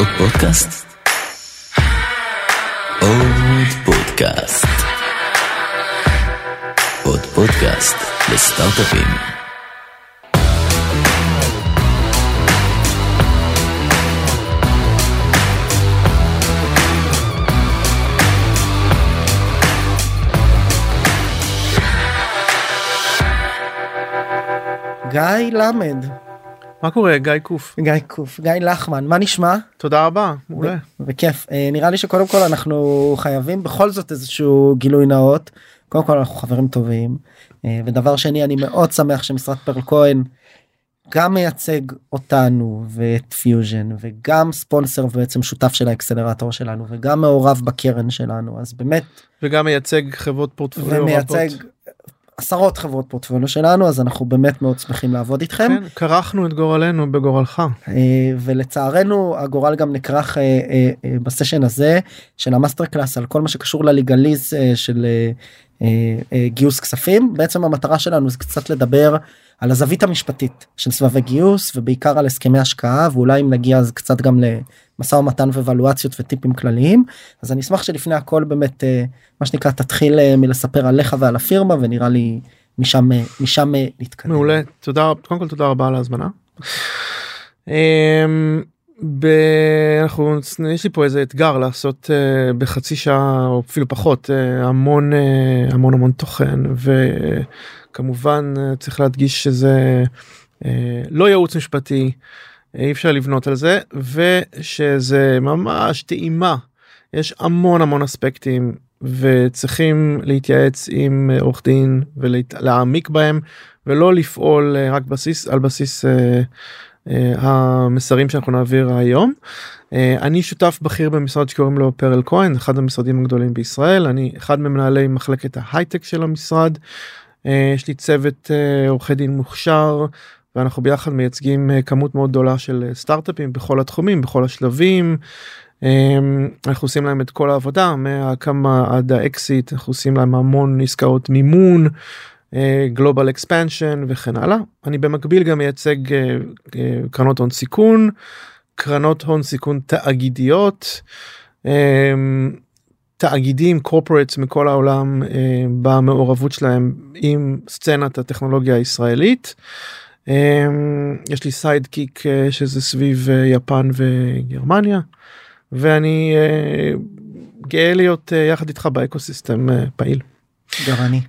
עוד פודקאסט? עוד פודקאסט. עוד פודקאסט לסטארט-אפים. גיא לכמן, מה קורה גיא קוף גיא קוף, גיא לכמן, מה נשמע? תודה רבה מעולה בכיף. אה, נראה לי שקודם כל אנחנו חייבים בכל זאת איזשהו גילוי נאות. קודם כל אנחנו חברים טובים. אה, ודבר שני אני מאוד שמח שמשרד פרל כהן גם מייצג אותנו ואת פיוז'ן וגם ספונסר ובעצם שותף של ה accelerator שלנו וגם מעורב בקרן שלנו אז באמת וגם מייצג חברות פורטפוליו ומייצג עשרות חברות פורטפוליו שלנו אז אנחנו באמת מאוד שמחים לעבוד איתכם. כן, כרכנו את גורלנו בגורלך אה, ולצערנו הגורל גם נכרך אה, אה, ב session הזה של ה master class על כל מה שקשור ל legalese של גיוס כספים בעצם המטרה שלנו זה קצת לדבר על הזווית המשפטית של סבבי גיוס ובעיקר על הסכמי השקעה ואולי אם נגיע אז קצת גם למשא ומתן ו valuations וטיפים כלליים אז אני אשמח שלפני הכל באמת אה, מה שנקרא תתחיל אה, מלספר עליך ועל הפירמה ונראה לי משם אה, משם נתקדם. מעולה תודה קודם כל תודה רבה על ההזמנה. ב... אנחנו יש לי פה איזה אתגר לעשות uh, בחצי שעה או אפילו פחות uh, המון uh, המון המון תוכן וכמובן uh, צריך להדגיש שזה uh, לא ייעוץ משפטי אי אפשר לבנות על זה ושזה ממש טעימה יש המון המון אספקטים וצריכים להתייעץ עם עורך דין ולהעמיק בהם ולא לפעול רק בסיס על בסיס. Uh, uh, המסרים שאנחנו נעביר היום. Uh, אני שותף בכיר במשרד שקוראים לו פרל כהן אחד המשרדים הגדולים בישראל אני אחד ממנהלי מחלקת ההייטק של המשרד. Uh, יש לי צוות עורכי דין מוכשר ואנחנו ביחד מייצגים כמות מאוד גדולה של סטארט-אפים בכל התחומים בכל השלבים. אנחנו עושים להם את כל העבודה מהקמה עד האקסיט אנחנו עושים להם המון עסקאות מימון. global uh, expansion וכן הלאה אני במקביל גם מייצג uh, uh, קרנות הון סיכון קרנות הון סיכון תאגידיות um, תאגידים corporates מכל העולם uh, במעורבות שלהם עם סצנת הטכנולוגיה הישראלית. Um, יש לי sidekick שזה סביב uh, יפן וגרמניה ואני uh, גאה להיות uh, יחד איתך ב ecosystem uh, פעיל. גם אני.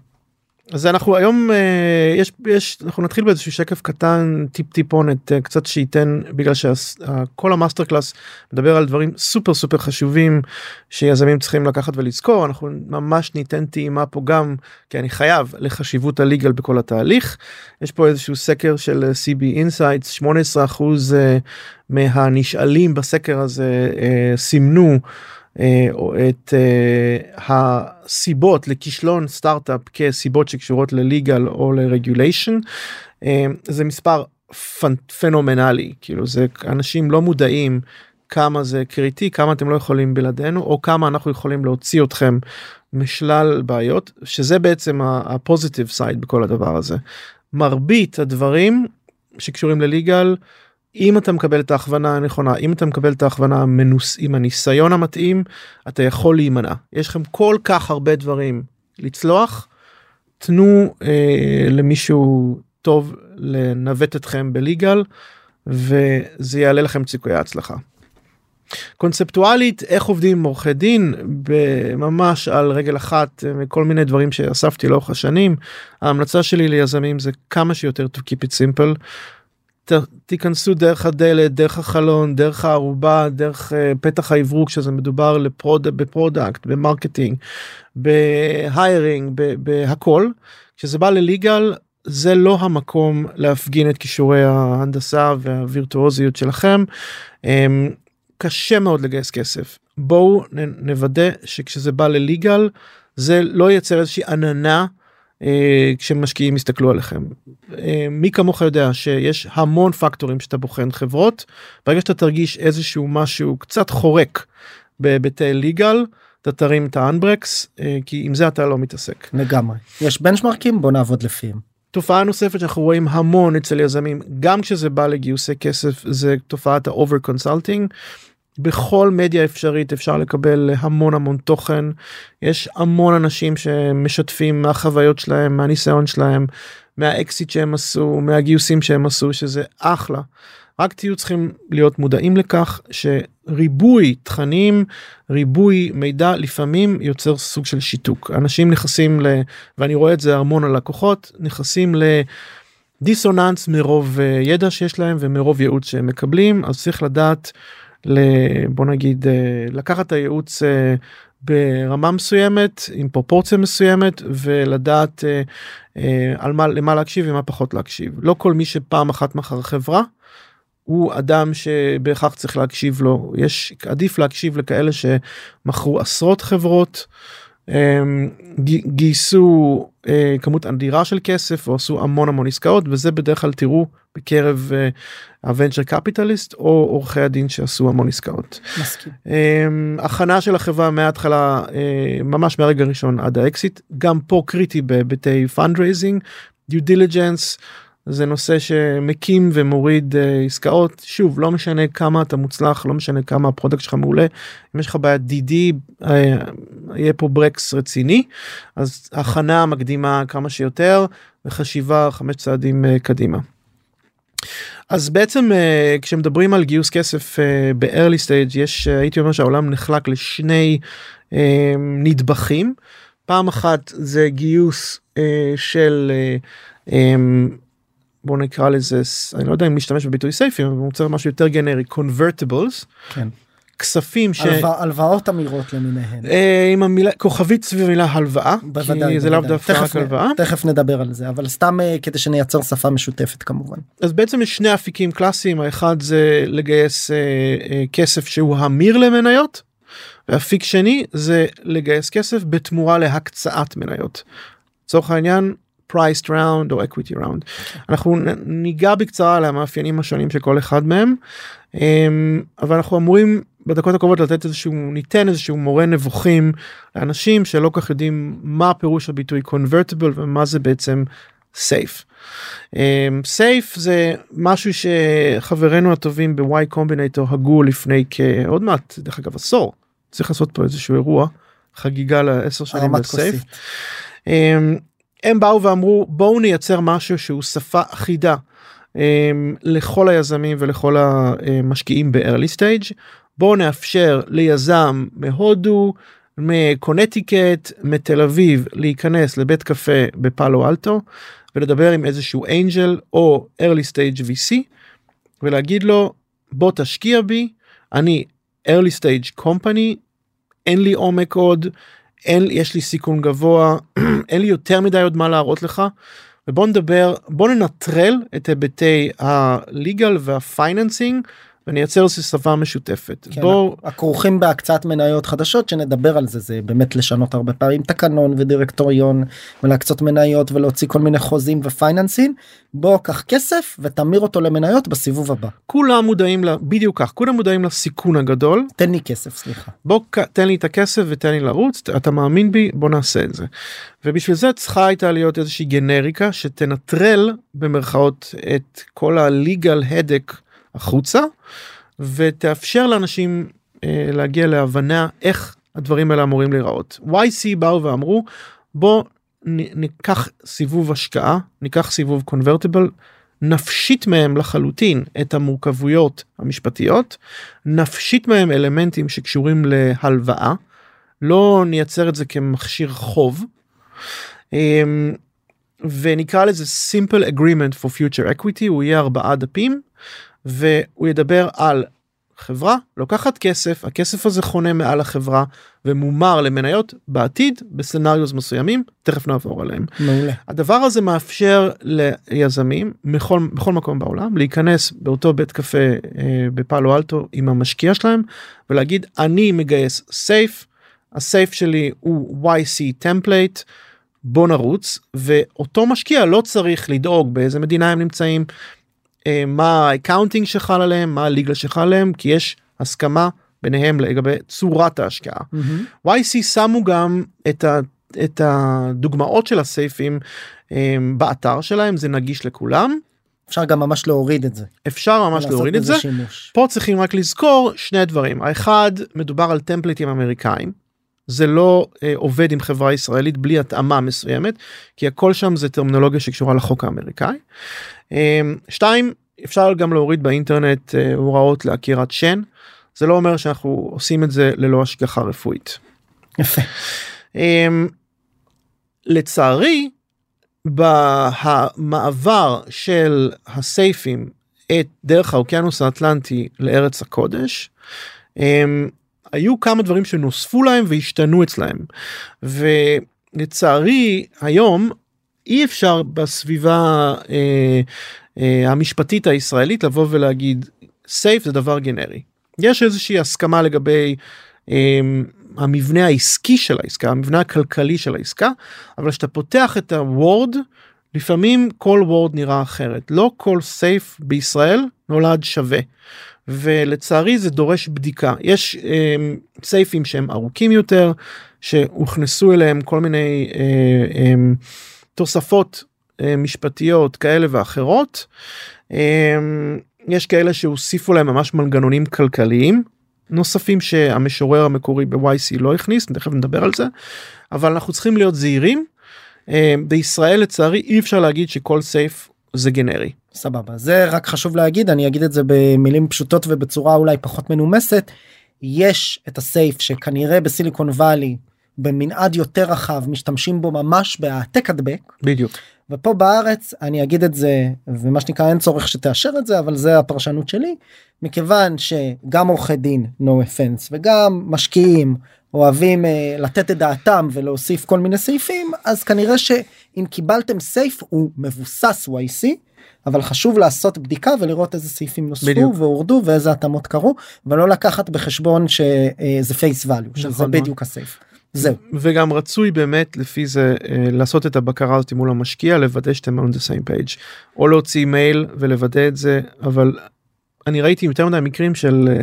אז אנחנו היום uh, יש יש אנחנו נתחיל באיזשהו שקף קטן טיפ טיפונת uh, קצת שייתן בגלל שכל ה master class מדבר על דברים super super חשובים שיזמים צריכים לקחת ולזכור אנחנו ממש ניתן טעימה פה גם כי אני חייב לחשיבות ה legal בכל התהליך יש פה איזשהו סקר של CB Insights 18 אחוז uh, מהנשאלים בסקר הזה סימנו. או את הסיבות לכישלון סטארט-אפ כסיבות שקשורות ל legal או ל regulation זה מספר פנומנלי כאילו זה אנשים לא מודעים כמה זה קריטי כמה אתם לא יכולים בלעדינו או כמה אנחנו יכולים להוציא אתכם משלל בעיות שזה בעצם הפוזיטיב סייד בכל הדבר הזה מרבית הדברים שקשורים לליגל. אם אתה מקבל את ההכוונה הנכונה אם אתה מקבל את ההכוונה המנוס עם הניסיון המתאים אתה יכול להימנע יש לכם כל כך הרבה דברים לצלוח תנו אה, למישהו טוב לנווט אתכם בליגל וזה יעלה לכם את סיכויי ההצלחה. קונספטואלית איך עובדים עם עורכי דין ממש על רגל אחת כל מיני דברים שאספתי לאורך השנים ההמלצה שלי ליזמים זה כמה שיותר to keep it simple. תיכנסו דרך הדלת דרך החלון דרך הארובה דרך uh, פתח האוורור שזה מדובר לפרוד, בפרודקט במרקטינג בהיירינג בהכל כשזה בא לליגל זה לא המקום להפגין את כישורי ההנדסה והווירטואוזיות שלכם um, קשה מאוד לגייס כסף בואו נוודא שכשזה בא לליגל זה לא ייצר איזושהי עננה. אה, כשמשקיעים יסתכלו עליכם. אה, מי כמוך יודע שיש המון פקטורים שאתה בוחן חברות ברגע שאתה תרגיש איזשהו משהו קצת חורק בהיבטי ליגל אתה תרים את האמברקס אה, כי עם זה אתה לא מתעסק. לגמרי יש בנצ'מרקים בוא נעבוד לפיהם. תופעה נוספת שאנחנו רואים המון אצל יזמים גם כשזה בא לגיוסי כסף זה תופעת ה over consulting. בכל מדיה אפשרית אפשר לקבל המון המון תוכן יש המון אנשים שמשתפים מהחוויות שלהם מהניסיון שלהם מהאקסיט שהם עשו מהגיוסים שהם עשו שזה אחלה. רק תהיו צריכים להיות מודעים לכך שריבוי תכנים ריבוי מידע לפעמים יוצר סוג של שיתוק אנשים נכנסים ל... ואני רואה את זה המון הלקוחות נכנסים ל... דיסוננס מרוב אה, ידע שיש להם ומרוב ייעוץ שהם מקבלים אז צריך לדעת. בוא נגיד אה, לקחת את הייעוץ אה, ברמה מסוימת עם פרופורציה מסוימת ולדעת על מה למה להקשיב ומה פחות להקשיב. לא כל מי שפעם אחת מכר חברה הוא אדם שבהכרח צריך להקשיב לו. יש עדיף להקשיב לכאלה שמכרו עשרות חברות גייסו אה, כמות אדירה של כסף או עשו המון המון עסקאות וזה בדרך כלל תראו בקרב ה venture capitalist או עורכי הדין שעשו המון עסקאות. מסכים. הכנה של החברה מההתחלה אה, ממש מהרגע הראשון עד האקסיט גם פה קריטי בהיבטי fundraising due diligence זה נושא שמקים ומוריד uh, עסקאות. שוב לא משנה כמה אתה מוצלח לא משנה כמה ה product שלך מעולה אם יש לך בעיית DD uh, יהיה פה ברקס רציני. אז הכנה מקדימה כמה שיותר וחשיבה חמש צעדים uh, קדימה. אז בעצם uh, כשמדברים על גיוס כסף uh, ב-early stage יש uh, הייתי אומר שהעולם נחלק לשני uh, נדבכים. פעם אחת זה גיוס uh, של uh, um, בוא נקרא לזה אני לא יודע אם להשתמש בביטוי סייפים אבל מוצר משהו יותר גנרי convertibles. כן. כספים ש... הלוואות אמירות למיניהן. אה, עם המילה כוכבית סביב המילה הלוואה. בוודאי. זה לאו דווקא רק הלוואה. תכף נדבר על זה אבל סתם אה, כדי שנייצר שפה משותפת כמובן. אז בעצם יש שני אפיקים קלאסיים האחד זה לגייס אה, אה, כסף שהוא המיר למניות. ואפיק שני זה לגייס כסף בתמורה להקצאת מניות. לצורך העניין priced round או equity round. אנחנו ניגע בקצרה על המאפיינים השונים של כל אחד מהם אמ, אבל אנחנו אמורים בדקות הקרובות לתת איזשהו ניתן איזשהו מורה נבוכים לאנשים שלא כך יודעים מה פירוש הביטוי convertible ומה זה בעצם safe. סייף אמ, זה משהו שחברינו הטובים בוואי קומבינטור הגו לפני כעוד מעט דרך אגב עשור צריך לעשות פה איזשהו אירוע חגיגה לעשר שנים בסייף. הם באו ואמרו בואו נייצר משהו שהוא שפה אחידה um, לכל היזמים ולכל המשקיעים ב-early stage. בואו נאפשר ליזם מהודו מקונטיקט מתל אביב להיכנס לבית קפה בפאלו אלטו ולדבר עם איזשהו angel או early stage VC ולהגיד לו בוא תשקיע בי אני early stage company אין לי עומק עוד אין יש לי סיכון גבוה אין לי יותר מדי עוד מה להראות לך. ובוא נדבר בוא ננטרל את היבטי ה legal וה financing ונייצר שפה משותפת. כן, בוא הכרוכים בהקצאת מניות חדשות שנדבר על זה זה באמת לשנות הרבה פעמים תקנון ודירקטוריון ולהקצות מניות ולהוציא כל מיני חוזים ופייננסים בוא קח כסף ותמיר אותו למניות בסיבוב הבא. כולם מודעים לה בדיוק כך כולם מודעים לסיכון הגדול תן לי כסף סליחה בוא תן לי את הכסף ותן לי לרוץ אתה מאמין בי בוא נעשה את זה. ובשביל זה צריכה הייתה להיות איזושהי גנריקה שתנטרל במרכאות את כל הליגל הדק. החוצה ותאפשר לאנשים אה, להגיע להבנה איך הדברים האלה אמורים להיראות. YC באו ואמרו בוא ניקח סיבוב השקעה ניקח סיבוב קונברטיבל נפשית מהם לחלוטין את המורכבויות המשפטיות נפשית מהם אלמנטים שקשורים להלוואה לא נייצר את זה כמכשיר חוב. אמ, ונקרא לזה simple agreement for future equity הוא יהיה ארבעה דפים והוא ידבר על חברה לוקחת כסף הכסף הזה חונה מעל החברה ומומר למניות בעתיד ב scenarios מסוימים תכף נעבור עליהם. מעולה. הדבר הזה מאפשר ליזמים בכל, בכל מקום בעולם להיכנס באותו בית קפה אה, בפאלו אלטו עם המשקיע שלהם ולהגיד אני מגייס SAFE ה SAFE שלי הוא YC template בוא נרוץ ואותו משקיע לא צריך לדאוג באיזה מדינה הם נמצאים מה ה accounting שחל עליהם מה ה legal שחל עליהם כי יש הסכמה ביניהם לגבי צורת ההשקעה. Mm-hmm. YC שמו גם את, ה, את הדוגמאות של הסייפים um, באתר שלהם זה נגיש לכולם. אפשר גם ממש להוריד את זה. אפשר ממש להוריד את זה. שימוש. פה צריכים רק לזכור שני דברים האחד מדובר על טמפליטים אמריקאים. זה לא אה, עובד עם חברה ישראלית בלי התאמה מסוימת כי הכל שם זה טרמינולוגיה שקשורה לחוק האמריקאי. אה, שתיים אפשר גם להוריד באינטרנט אה, הוראות לעקירת שן. זה לא אומר שאנחנו עושים את זה ללא השגחה רפואית. יפה. אמ, לצערי במעבר של הסייפים את דרך האוקיינוס האטלנטי לארץ הקודש הם, היו כמה דברים שנוספו להם והשתנו אצלהם. ולצערי היום אי אפשר בסביבה אה, אה, המשפטית הישראלית לבוא ולהגיד סייף זה דבר גנרי. יש איזושהי הסכמה לגבי אה, המבנה העסקי של העסקה המבנה הכלכלי של העסקה אבל כשאתה פותח את הוורד לפעמים כל וורד נראה אחרת. לא כל סייף בישראל נולד שווה. ולצערי זה דורש בדיקה יש אה, סייפים שהם ארוכים יותר שהוכנסו אליהם כל מיני אה, אה, תוספות אה, משפטיות כאלה ואחרות. אה, יש כאלה שהוסיפו להם ממש מנגנונים כלכליים נוספים שהמשורר המקורי ב-YC לא הכניס תכף נדבר על זה אבל אנחנו צריכים להיות זהירים. בישראל לצערי אי אפשר להגיד שכל סייף זה גנרי. סבבה זה רק חשוב להגיד אני אגיד את זה במילים פשוטות ובצורה אולי פחות מנומסת. יש את הסייף שכנראה בסיליקון וואלי במנעד יותר רחב משתמשים בו ממש בהעתק הדבק בדיוק. ופה בארץ אני אגיד את זה ומה שנקרא אין צורך שתאשר את זה אבל זה הפרשנות שלי מכיוון שגם עורכי דין no offense וגם משקיעים אוהבים uh, לתת את דעתם ולהוסיף כל מיני סעיפים אז כנראה שאם קיבלתם סייף הוא מבוסס YC אבל חשוב לעשות בדיקה ולראות איזה סעיפים נוספו בדיוק. והורדו ואיזה התאמות קרו ולא לקחת בחשבון שזה face value שזה נכון. בדיוק ה SAFE. זהו. וגם רצוי באמת לפי זה אה, לעשות את הבקרה הזאת מול המשקיע לוודא שאתם on the same page או להוציא מייל ולוודא את זה אבל אני ראיתי יותר מדי מקרים של אה,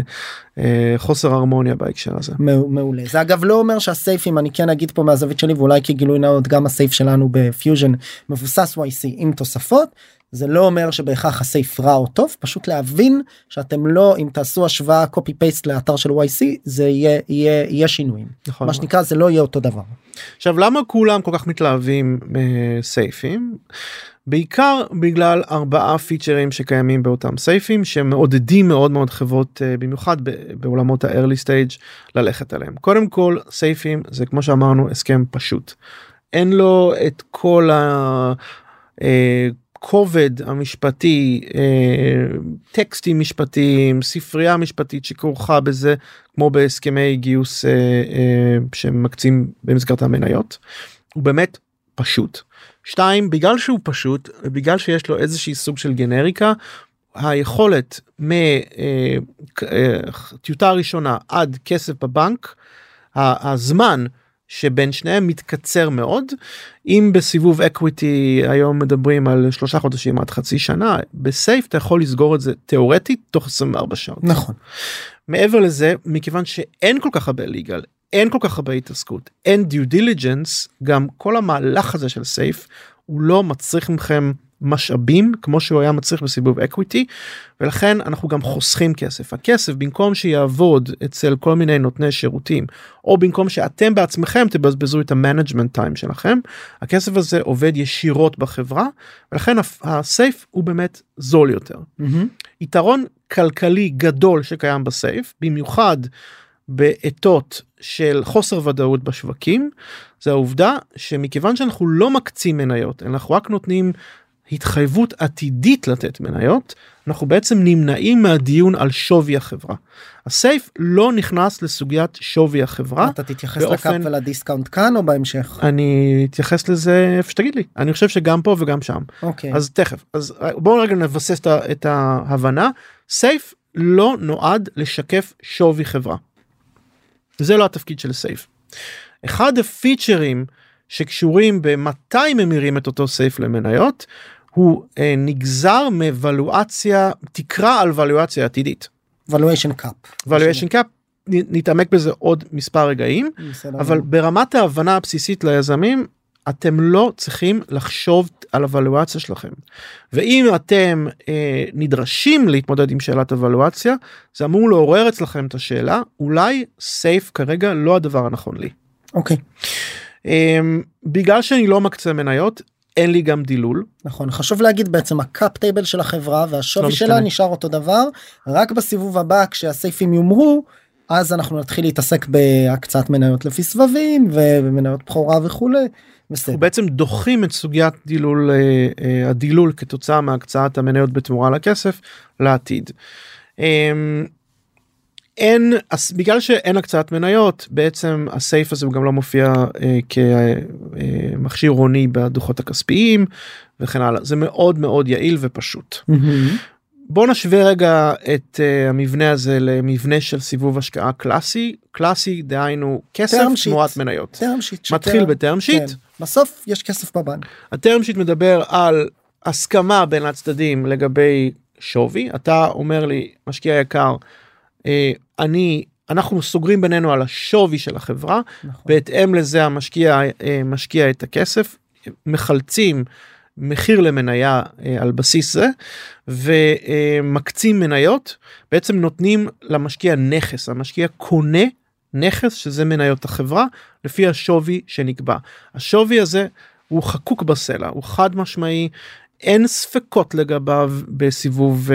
אה, חוסר הרמוניה בהקשר הזה. מעו- מעולה זה אגב לא אומר שהסייפים אני כן אגיד פה מהזווית שלי ואולי כגילוי נאות גם ה SAFE שלנו בפיוז'ן מבוסס YC עם תוספות זה לא אומר שבהכרח הסייף רע או טוב פשוט להבין שאתם לא אם תעשו השוואה קופי פייסט לאתר של YC זה יהיה יהיה יהיה שינויים נכון. מה שנקרא זה לא יהיה אותו דבר. עכשיו למה כולם כל כך מתלהבים מסייפים? בעיקר בגלל ארבעה פיצ'רים שקיימים באותם סייפים שמעודדים מאוד מאוד חברות אה, במיוחד בעולמות ה-early stage ללכת עליהם. קודם כל סייפים זה כמו שאמרנו הסכם פשוט. אין לו את כל הכובד המשפטי, אה, טקסטים משפטיים, ספרייה משפטית שכרוכה בזה כמו בהסכמי גיוס אה, אה, שמקצים במסגרת המניות. הוא באמת פשוט. שתיים בגלל שהוא פשוט בגלל שיש לו איזושהי סוג של גנריקה היכולת מטיוטה ראשונה עד כסף בבנק הזמן שבין שניהם מתקצר מאוד אם בסיבוב equity היום מדברים על שלושה חודשים עד חצי שנה ב SAFE אתה יכול לסגור את זה תאורטית תוך 24 שעות. נכון. מעבר לזה מכיוון שאין כל כך הרבה legal אין כל כך הרבה התעסקות אין due diligence גם כל המהלך הזה של SAFE הוא לא מצריך מכם משאבים כמו שהוא היה מצריך בסיבוב equity ולכן אנחנו גם חוסכים כסף הכסף במקום שיעבוד אצל כל מיני נותני שירותים או במקום שאתם בעצמכם תבזבזו את ה management time שלכם הכסף הזה עובד ישירות בחברה ולכן ה SAFE הוא באמת זול יותר. מהמם. יתרון כלכלי גדול שקיים ב SAFE במיוחד בעתות של חוסר ודאות בשווקים זה העובדה שמכיוון שאנחנו לא מקצים מניות אנחנו רק נותנים התחייבות עתידית לתת מניות אנחנו בעצם נמנעים מהדיון על שווי החברה. ה SAFE לא נכנס לסוגיית שווי החברה אתה תתייחס באופן- ל cap ול discount כאן או בהמשך? אני אתייחס לזה איפה שתגיד לי אני חושב שגם פה וגם שם אוקיי. אז תכף אז בואו רגע נבסס את ההבנה SAFE לא נועד לשקף שווי חברה. זה לא התפקיד של SAFE. אחד הפיצ'רים שקשורים במתי ממירים את אותו SAFE למניות הוא אה, נגזר מוולואציה תקרה על וולואציה עתידית. valuation cap. valuation cap נ- נתעמק בזה עוד מספר רגעים אבל. ברמת ההבנה הבסיסית ליזמים אתם לא צריכים לחשוב על הוולואציה שלכם. ואם אתם אה, נדרשים להתמודד עם שאלת הוולואציה, זה אמור לעורר אצלכם את השאלה, אולי SAFE כרגע לא הדבר הנכון לי. אוקיי. אה, בגלל שאני לא מקצה מניות, אין לי גם דילול. נכון חשוב להגיד בעצם ה cap table של החברה והשווי לא שלה משתנה. נשאר אותו דבר רק בסיבוב הבא כשהסייפים יומרו אז אנחנו נתחיל להתעסק בהקצאת מניות לפי סבבים ומניות בכורה וכולי. בסדר. אנחנו בעצם דוחים את סוגיית דילול אה, אה, הדילול כתוצאה מהקצאת המניות בתמורה לכסף לעתיד. אה, אין אז בגלל שאין הקצאת מניות בעצם הסייף הזה הוא גם לא מופיע אה, כמכשיר הוני בדוחות הכספיים וכן הלאה זה מאוד מאוד יעיל ופשוט. מהמם. בוא נשווה רגע את uh, המבנה הזה למבנה של סיבוב השקעה קלאסי קלאסי דהיינו כסף Term sheet. תמורת מניות. שיט. שטרם- מתחיל בטרם שיט. כן. בסוף יש כסף בבנק. הטרם שיט מדבר על הסכמה בין הצדדים לגבי שווי אתה אומר לי משקיע יקר אה, אני אנחנו סוגרים בינינו על השווי של החברה נכון. בהתאם לזה המשקיע אה, משקיע את הכסף מחלצים מחיר למניה אה, על בסיס זה ומקצים מניות בעצם נותנים למשקיע נכס המשקיע קונה נכס שזה מניות החברה לפי השווי שנקבע השווי הזה הוא חקוק בסלע הוא חד משמעי אין ספקות לגביו בסיבוב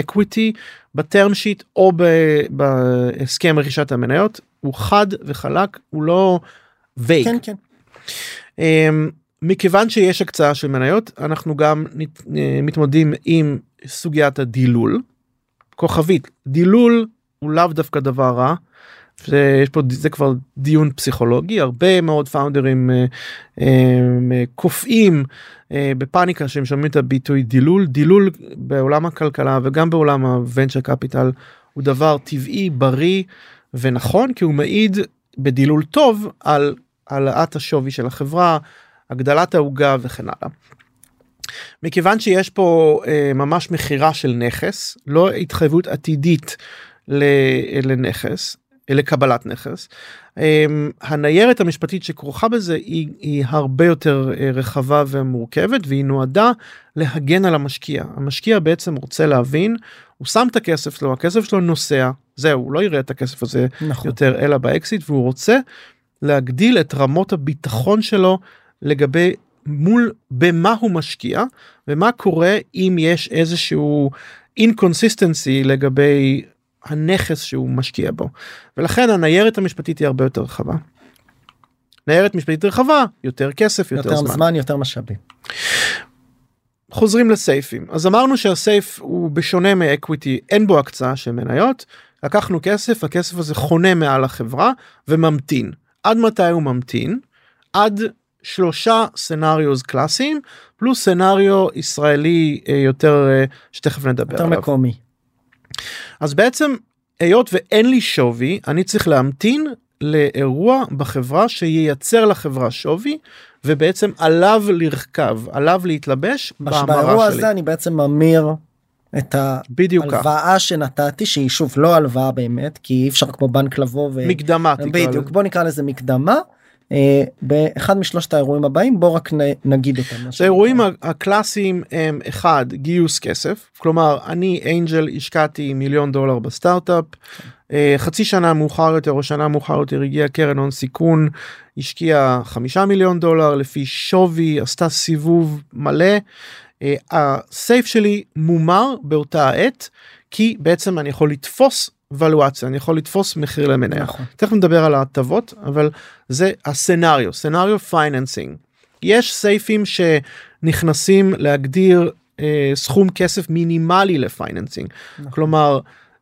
equity ב term sheet או ב- בהסכם רכישת המניות הוא חד וחלק הוא לא וייג. כן כן. אמ, מכיוון שיש הקצאה של מניות אנחנו גם אה, מתמודדים עם סוגיית הדילול. כוכבית דילול הוא לאו דווקא דבר רע. יש פה זה כבר דיון פסיכולוגי הרבה מאוד פאונדרים אה, אה, קופאים בפאניקה שהם שומעים את הביטוי דילול דילול בעולם הכלכלה וגם בעולם ה venture capital הוא דבר טבעי בריא ונכון כי הוא מעיד בדילול טוב על העלאת השווי של החברה הגדלת העוגה וכן הלאה. מכיוון שיש פה אה, ממש מכירה של נכס לא התחייבות עתידית ל- לנכס לקבלת נכס. אה, הניירת המשפטית שכרוכה בזה היא, היא הרבה יותר אה, רחבה ומורכבת והיא נועדה להגן על המשקיע. המשקיע בעצם רוצה להבין הוא שם את הכסף שלו הכסף שלו נוסע זהו הוא לא יראה את הכסף הזה נכון. יותר אלא באקזיט והוא רוצה להגדיל את רמות הביטחון שלו לגבי מול במה הוא משקיע ומה קורה אם יש איזשהו inconsistency לגבי הנכס שהוא משקיע בו ולכן הניירת המשפטית היא הרבה יותר רחבה. ניירת משפטית רחבה יותר כסף יותר, יותר זמן. זמן יותר משאבים. חוזרים לסייפים אז אמרנו שה SAFE הוא בשונה מ equity אין בו הקצאה של מניות לקחנו כסף הכסף הזה חונה מעל החברה וממתין עד מתי הוא ממתין עד שלושה scenarios קלאסיים פלוס scenario ישראלי אה, יותר אה, שתכף נדבר יותר עליו. מקומי. אז בעצם היות ואין לי שווי אני צריך להמתין לאירוע בחברה שייצר לחברה שווי ובעצם עליו לרכב עליו להתלבש באירוע בהמרה שלי. הזה אני בעצם ממיר את. ההלוואה שנתתי שהיא שוב לא הלוואה באמת כי אי אפשר כמו בנק לבוא ו... מקדמה בדיוק. בוא נקרא לזה מקדמה. אה, באחד משלושת האירועים הבאים בוא רק נגיד אותם. האירועים. הקלאסיים הם אחד גיוס כסף כלומר אני אנג'ל השקעתי מיליון דולר בסטארט-אפ אה, חצי שנה מאוחר יותר או שנה מאוחר יותר הגיע קרן הון סיכון השקיעה חמישה מיליון דולר לפי שווי עשתה סיבוב מלא. אה, ה SAFE שלי מומר באותה העת כי בעצם אני יכול לתפוס ולואציה אני יכול לתפוס מחיר למניה. נכון. תכף נדבר על ההטבות אבל זה ה scenario scenario financing. יש סייפים שנכנסים להגדיר אה, סכום כסף מינימלי ל financing נכון. כלומר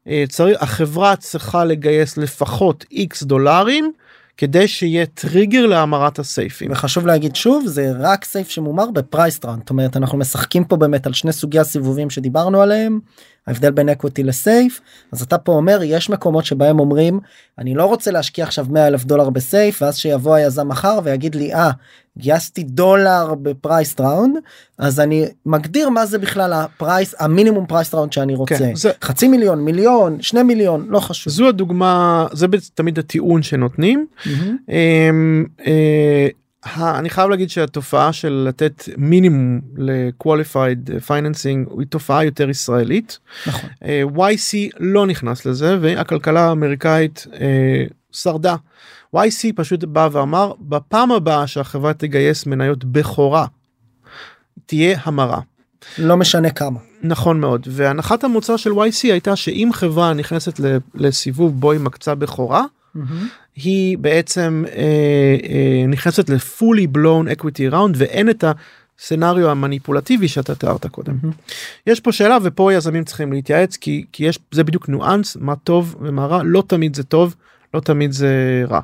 אה, צריך החברה צריכה לגייס לפחות איקס דולרים כדי שיהיה טריגר להמרת הסייפים. וחשוב להגיד שוב זה רק SAFE שמומר ב price round זאת אומרת אנחנו משחקים פה באמת על שני סוגי הסיבובים שדיברנו עליהם ההבדל בין equity ל SAFE אז אתה פה אומר יש מקומות שבהם אומרים אני לא רוצה להשקיע עכשיו 100 אלף דולר ב SAFE ואז שיבוא היזם מחר ויגיד לי אה גייסתי דולר ב price round אז אני מגדיר מה זה בכלל ה price המינימום price round שאני רוצה כן, זה- חצי מיליון מיליון שני מיליון לא חשוב. זו הדוגמה זה תמיד הטיעון שנותנים. אמ, אה, ה- אני חייב להגיד שהתופעה של לתת מינימום ל-qualified financing היא תופעה יותר ישראלית. נכון. אה, YC לא נכנס לזה והכלכלה האמריקאית אה, שרדה. YC פשוט בא ואמר בפעם הבאה שהחברה תגייס מניות בכורה תהיה המרה. לא משנה כמה. נכון מאוד והנחת המוצא של YC הייתה שאם חברה נכנסת לסיבוב בו היא מקצה בכורה היא בעצם אה, אה, נכנסת ל fully blown equity round ואין את ה scenario המניפולטיבי שאתה תיארת קודם. יש פה שאלה ופה יזמים צריכים להתייעץ כי כי יש זה בדיוק ניואנס מה טוב ומה רע לא תמיד זה טוב לא תמיד זה רע.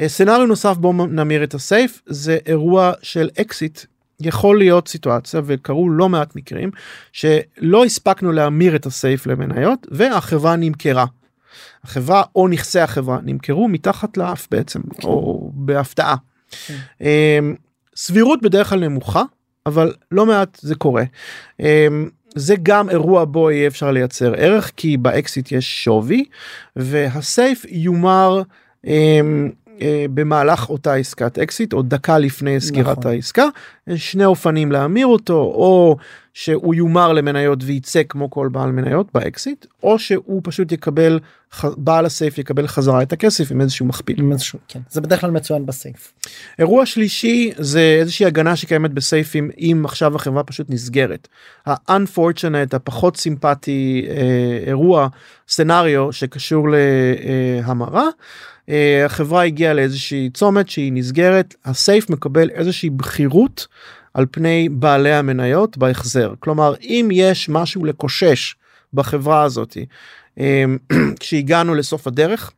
אה, scenario נוסף בו נמיר את ה SAFE זה אירוע של אקזיט יכול להיות סיטואציה וקרו לא מעט מקרים שלא הספקנו להמיר את הסייף למניות והחברה נמכרה. החברה או נכסי החברה נמכרו מתחת לאף בעצם או בהפתעה. אמ, סבירות בדרך כלל נמוכה אבל לא מעט זה קורה. אמ, זה גם אירוע בו יהיה אפשר לייצר ערך כי באקסיט יש שווי והסייף יומר אמ, במהלך אותה עסקת אקסיט או דקה לפני סגירת נכון. העסקה יש שני אופנים להמיר אותו או שהוא יומר למניות וייצא כמו כל בעל מניות באקסיט או שהוא פשוט יקבל בעל הסייף יקבל חזרה את הכסף עם איזשהו מכפיל. עם איזשהו, כן. זה בדרך כלל מצוין בסייף. אירוע שלישי זה איזושהי הגנה שקיימת בסייפים אם עכשיו החברה פשוט נסגרת. ה-unfortunate הפחות סימפטי אה, אירוע סצנריו שקשור להמרה. אה, החברה הגיעה לאיזושהי צומת שהיא נסגרת הסייף מקבל איזושהי בכירות על פני בעלי המניות בהחזר. כלומר אם יש משהו לקושש בחברה הזאתי אה, כשהגענו לסוף הדרך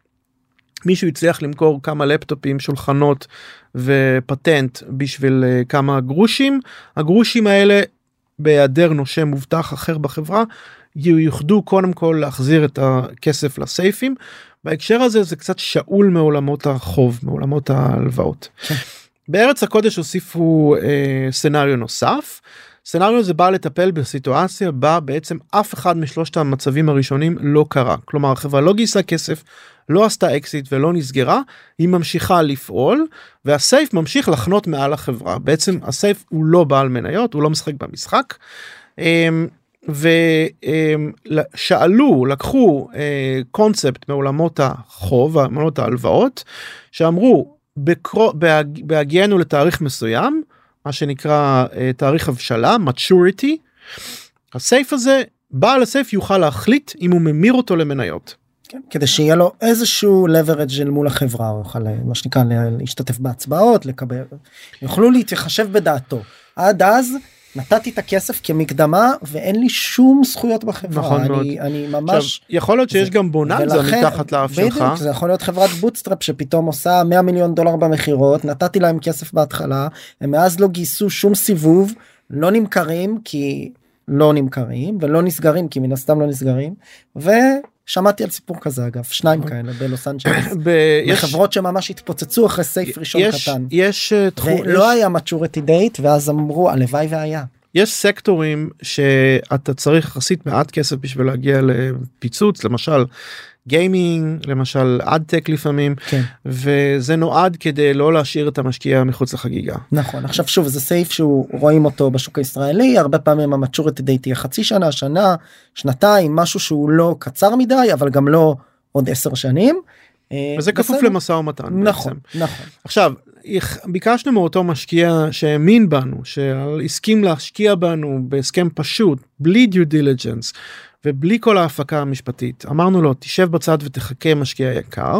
מישהו הצליח למכור כמה לפטופים שולחנות ופטנט בשביל אה, כמה גרושים. הגרושים האלה בהיעדר נושה מובטח אחר בחברה יוחדו קודם כל להחזיר את הכסף לסייפים בהקשר הזה זה קצת שאול מעולמות החוב מעולמות ההלוואות. בארץ הקודש הוסיפו אה, scenario נוסף. scenario זה בא לטפל בסיטואציה בה בעצם אף אחד משלושת המצבים הראשונים לא קרה כלומר החברה לא גייסה כסף לא עשתה אקזיט ולא נסגרה היא ממשיכה לפעול וה SAFE ממשיך לחנות מעל החברה בעצם ה SAFE הוא לא בעל מניות הוא לא משחק במשחק. ושאלו לקחו אה, קונספט מעולמות החוב מעולמות ההלוואות שאמרו בקרו- בהג- בהגיענו לתאריך מסוים מה שנקרא אה, תאריך הבשלה maturity הסייף הזה בעל הסייף יוכל להחליט אם הוא ממיר אותו למניות. כן, כדי שיהיה לו איזשהו leverage אל מול החברה הוא יוכל אה, מה שנקרא לה- להשתתף בהצבעות לקבל יוכלו להתחשב בדעתו עד אז נתתי את הכסף כמקדמה ואין לי שום זכויות בחברה נכון אני, מאוד. אני עכשיו, ממש יכול להיות שיש זה- גם בוננזה ולכן- מתחת לאף בדיוק, שלך. זה יכול להיות חברת bootstrap שפתאום עושה 100 מיליון דולר במכירות נתתי להם כסף בהתחלה הם מאז לא גייסו שום סיבוב לא נמכרים כי לא נמכרים ולא נסגרים כי מן הסתם לא נסגרים ושמעתי על סיפור כזה אגב שניים כאלה בלוס אנג'לס. בחברות שממש התפוצצו אחרי SAFE ראשון יש קטן. יש אה, תחום יש- ולא היה maturity date ואז אמרו הלוואי והיה. יש סקטורים שאתה צריך יחסית מעט כסף בשביל להגיע לפיצוץ למשל גיימינג למשל אדטק לפעמים כן. וזה נועד כדי לא להשאיר את המשקיע מחוץ לחגיגה. נכון עכשיו שוב זה סעיף שהוא רואים אותו בשוק הישראלי הרבה פעמים המצ'ורטי דייט תהיה חצי שנה שנה שנתיים משהו שהוא לא קצר מדי אבל גם לא עוד עשר שנים. אה, וזה כפוף בסדר. למשא ומתן נכון בעצם. נכון עכשיו איך- ביקשנו מאותו משקיע שהאמין בנו שהסכים להשקיע בנו בהסכם פשוט בלי due diligence ובלי כל ההפקה המשפטית אמרנו לו תשב בצד ותחכה משקיע יקר.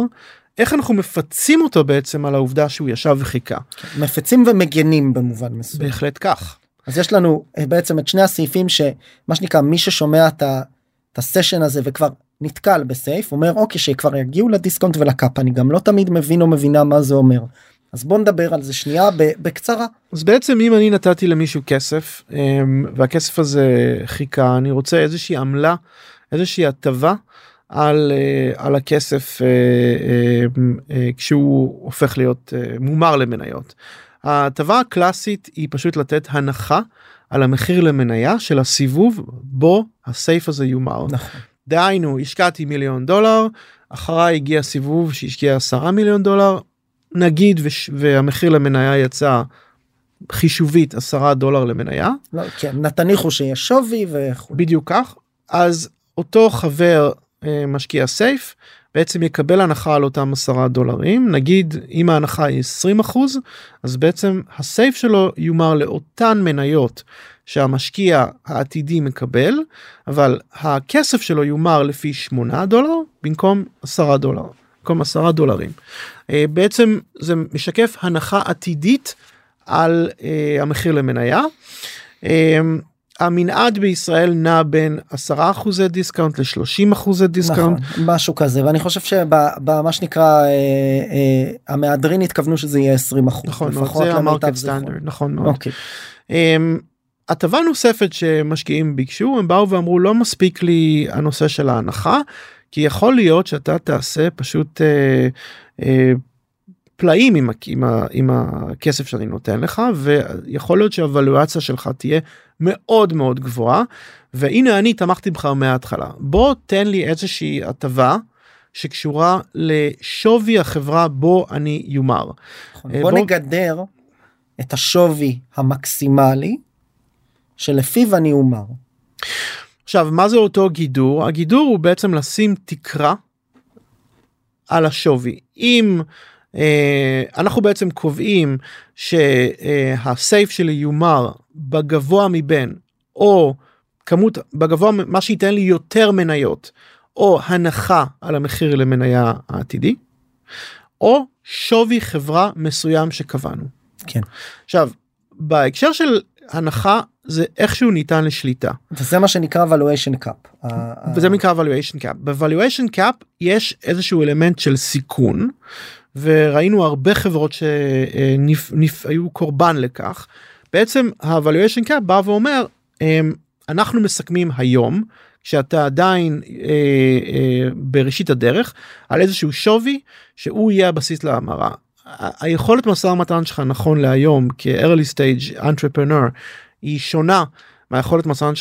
איך אנחנו מפצים אותו בעצם על העובדה שהוא ישב וחיכה מפצים ומגנים במובן מסוים בהחלט כך אז יש לנו אה, בעצם את שני הסעיפים שמה שנקרא מי ששומע את ה- את ה session הזה וכבר נתקל ב SAFE אומר אוקיי שכבר יגיעו ל discount ול cap אני גם לא תמיד מבין או מבינה מה זה אומר. אז בוא נדבר על זה שנייה בקצרה. אז בעצם אם אני נתתי למישהו כסף אמ, והכסף הזה חיכה אני רוצה איזושהי עמלה איזושהי הטבה על אה, על הכסף אה, אה, אה, כשהוא הופך להיות מומר למניות. ההטבה הקלאסית היא פשוט לתת הנחה על המחיר למניה של הסיבוב בו הסייף הזה יומר. נכון. דהיינו השקעתי מיליון דולר אחריי הגיע סיבוב שהשקיע 10 מיליון דולר נגיד וש, והמחיר למניה יצא חישובית 10 דולר למניה. לא, כן, תניחו שיש שווי וכו'. בדיוק כך. אז אותו חבר אה, משקיע סייף בעצם יקבל הנחה על אותם 10 דולרים. נגיד אם ההנחה היא 20 אחוז אז בעצם הסייף שלו יומר לאותן מניות שהמשקיע העתידי מקבל אבל הכסף שלו יומר לפי 8 דולר במקום 10 דולר במקום 10 דולרים. אה, בעצם זה משקף הנחה עתידית על אה, המחיר למניה. אמ, המנעד בישראל נע בין 10 אחוזי discount ל-30 אחוזי discount. נכון, משהו כזה ואני חושב שבמה שנקרא אה, אה, המהדרין התכוונו שזה יהיה 20 אחוז. נכון, לפחות זה ה market standard, נכון מאוד. אוקיי. Um, הטבה נוספת שמשקיעים ביקשו הם באו ואמרו לא מספיק לי הנושא של ההנחה כי יכול להיות שאתה תעשה פשוט אה, אה, פלאים עם, עם, עם הכסף שאני נותן לך ויכול להיות שהוולואציה שלך תהיה מאוד מאוד גבוהה והנה אני תמכתי בך מההתחלה בוא תן לי איזושהי הטבה שקשורה לשווי החברה בו אני יומר. נכון, בוא, בוא נגדר את השווי המקסימלי שלפיו אני אומר. עכשיו מה זה אותו גידור הגידור הוא בעצם לשים תקרה על השווי אם אה, אנחנו בעצם קובעים שהסייף שלי יומר בגבוה מבין או כמות בגבוה מה שייתן לי יותר מניות או הנחה על המחיר למניה העתידי או שווי חברה מסוים שקבענו. כן. עכשיו בהקשר של הנחה זה איכשהו ניתן לשליטה. וזה מה שנקרא valuation cap. וזה נקרא valuation cap. ב-valuation cap יש איזשהו אלמנט של סיכון וראינו הרבה חברות שהיו קורבן לכך. בעצם ה-valuation cap בא ואומר אמ, אנחנו מסכמים היום שאתה עדיין אה, אה, בראשית הדרך על איזשהו שווי שהוא יהיה הבסיס להמרה. היכולת משא ומתן שלך נכון להיום כ-early stage entrepreneur היא שונה מהיכולת משא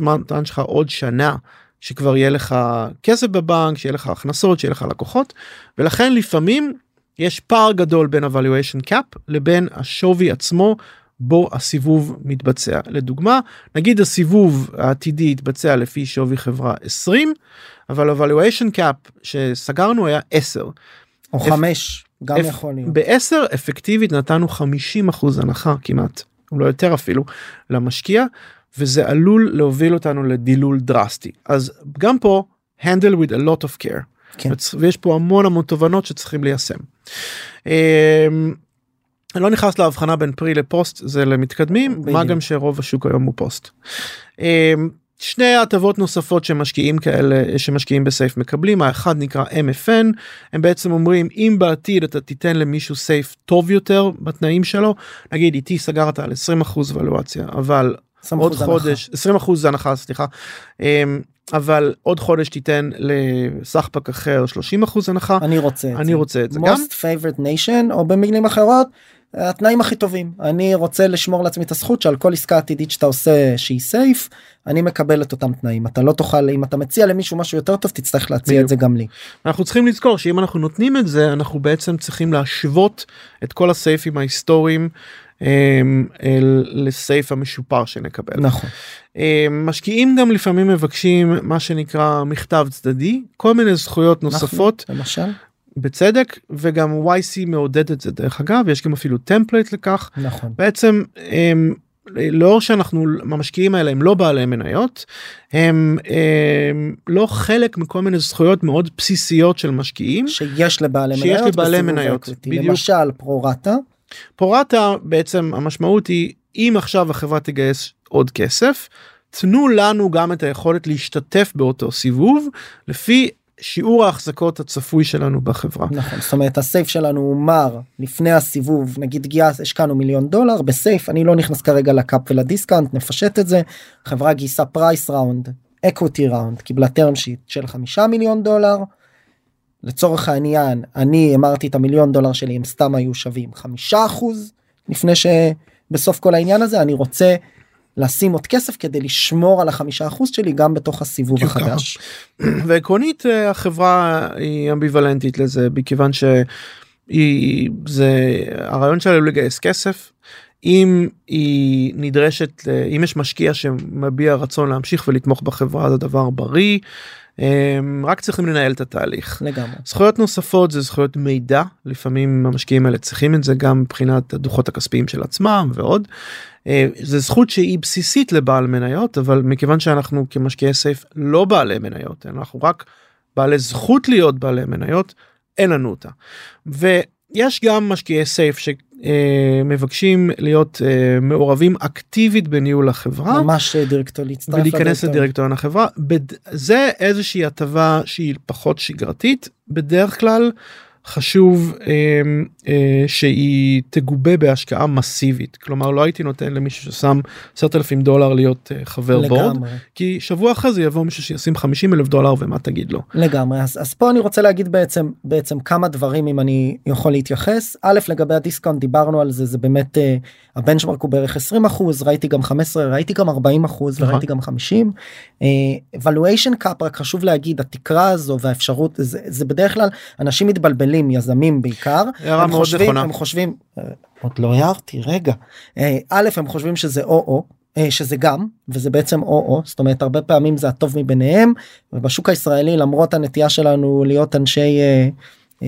ומתן שלך עוד שנה שכבר יהיה לך כסף בבנק שיהיה לך הכנסות שיהיה לך לקוחות ולכן לפעמים יש פער גדול בין הvaluation cap לבין השווי עצמו בו הסיבוב מתבצע. לדוגמה, נגיד הסיבוב העתידי יתבצע לפי שווי חברה 20, אבל ה-valuation cap שסגרנו היה 10. או 5, גם אפ... יכול להיות. ב-10 אפקטיבית נתנו 50 אחוז הנחה כמעט, לא יותר אפילו, למשקיע, וזה עלול להוביל אותנו לדילול דרסטי. אז גם פה, handle with a lot of care. כן. ויש פה המון המון תובנות שצריכים ליישם. אמ, אני לא נכנס להבחנה בין פרי לפוסט זה למתקדמים מה גם שרוב השוק היום הוא פוסט. שני הטבות נוספות שמשקיעים כאלה שמשקיעים בסייף מקבלים האחד נקרא MFN הם בעצם אומרים אם בעתיד אתה תיתן למישהו סייף טוב יותר בתנאים שלו נגיד איתי סגרת על 20% ולואציה אבל עוד חודש 20% הנחה סליחה אמ, אבל עוד חודש תיתן לסחפק אחר 30 אחוז הנחה. אני רוצה אני רוצה את זה. גם most favorite nation או במילים אחרות התנאים הכי טובים אני רוצה לשמור לעצמי את הזכות שעל כל עסקה עתידית שאתה עושה שהיא סייף אני מקבל את אותם תנאים אתה לא תוכל אם אתה מציע למישהו משהו יותר טוב תצטרך להציע בדיוק. את זה גם לי. אנחנו צריכים לזכור שאם אנחנו נותנים את זה אנחנו בעצם צריכים להשוות את כל הסייפים ההיסטוריים אמ, ל SAFE המשופר שנקבל. נכון. אמ, משקיעים גם לפעמים מבקשים מה שנקרא מכתב צדדי כל מיני זכויות נוספות. אנחנו, למשל. בצדק וגם YC מעודד את זה דרך אגב יש גם אפילו template לכך. נכון. בעצם הם, לאור שאנחנו המשקיעים האלה הם לא בעלי מניות הם, הם לא חלק מכל מיני זכויות מאוד בסיסיות של משקיעים. שיש לבעלי שיש מניות לבעלי מניות בדיוק. למשל pro rata. pro rata בעצם המשמעות היא אם עכשיו החברה תגייס עוד כסף תנו לנו גם את היכולת להשתתף באותו סיבוב לפי שיעור ההחזקות הצפוי שלנו בחברה. נכון, זאת אומרת ה SAFE שלנו הוא מר לפני הסיבוב נגיד גייס השקענו מיליון דולר ב SAFE אני לא נכנס כרגע ל cap ול discount נפשט את זה חברה גייסה price round equity round קיבלה term sheet של חמישה מיליון דולר. לצורך העניין אני המרתי את המיליון דולר שלי הם סתם היו שווים חמישה אחוז לפני שבסוף כל העניין הזה אני רוצה לשים עוד כסף כדי לשמור על החמישה אחוז שלי גם בתוך הסיבוב החדש. ועקרונית אה, החברה היא אמביוולנטית לזה מכיוון ש... היא זה הרעיון שלה הוא לגייס כסף. אם היא נדרשת אם יש משקיע שמביע רצון להמשיך ולתמוך בחברה זה דבר בריא. אמ, רק צריכים לנהל את התהליך. לגמרי. זכויות נוספות זה זכויות מידע לפעמים המשקיעים האלה צריכים את זה גם מבחינת הדוחות הכספיים של עצמם ועוד. אה, זה זכות שהיא בסיסית לבעל מניות אבל מכיוון שאנחנו כמשקיעי סייף לא בעלי מניות אנחנו רק בעלי זכות להיות בעלי מניות אין לנו אותה. ויש גם משקיעי סייף שמבקשים להיות אה, מעורבים אקטיבית בניהול החברה. ממש אה, דירקטור להצטרף ולהיכנס לדירקטוריון החברה. זה איזושהי הטבה שהיא פחות שגרתית בדרך כלל חשוב אה, אה, שהיא תגובה בהשקעה מסיבית. כלומר לא הייתי נותן למישהו ששם 10,000 דולר להיות אה, חבר לגמרי. בורד כי שבוע אחרי זה יבוא מישהו שישים 50 אלף דולר ומה תגיד לו. לגמרי. אז, אז פה אני רוצה להגיד בעצם בעצם כמה דברים אם אני יכול להתייחס. א' לגבי ה discount דיברנו על זה זה באמת אה, ה benchmark הוא בערך 20 אחוז ראיתי גם 15 ראיתי גם 40 אחוז וראיתי גם 50 valuation cap רק חשוב להגיד התקרה הזו והאפשרות זה, זה בדרך כלל אנשים מתבלבלים יזמים בעיקר הם חושבים, נכונה. הם חושבים אה, עוד לא הערתי רגע אה, א' הם חושבים שזה או או אה, שזה גם וזה בעצם או או זאת אומרת הרבה פעמים זה הטוב מביניהם ובשוק הישראלי למרות הנטייה שלנו להיות אנשי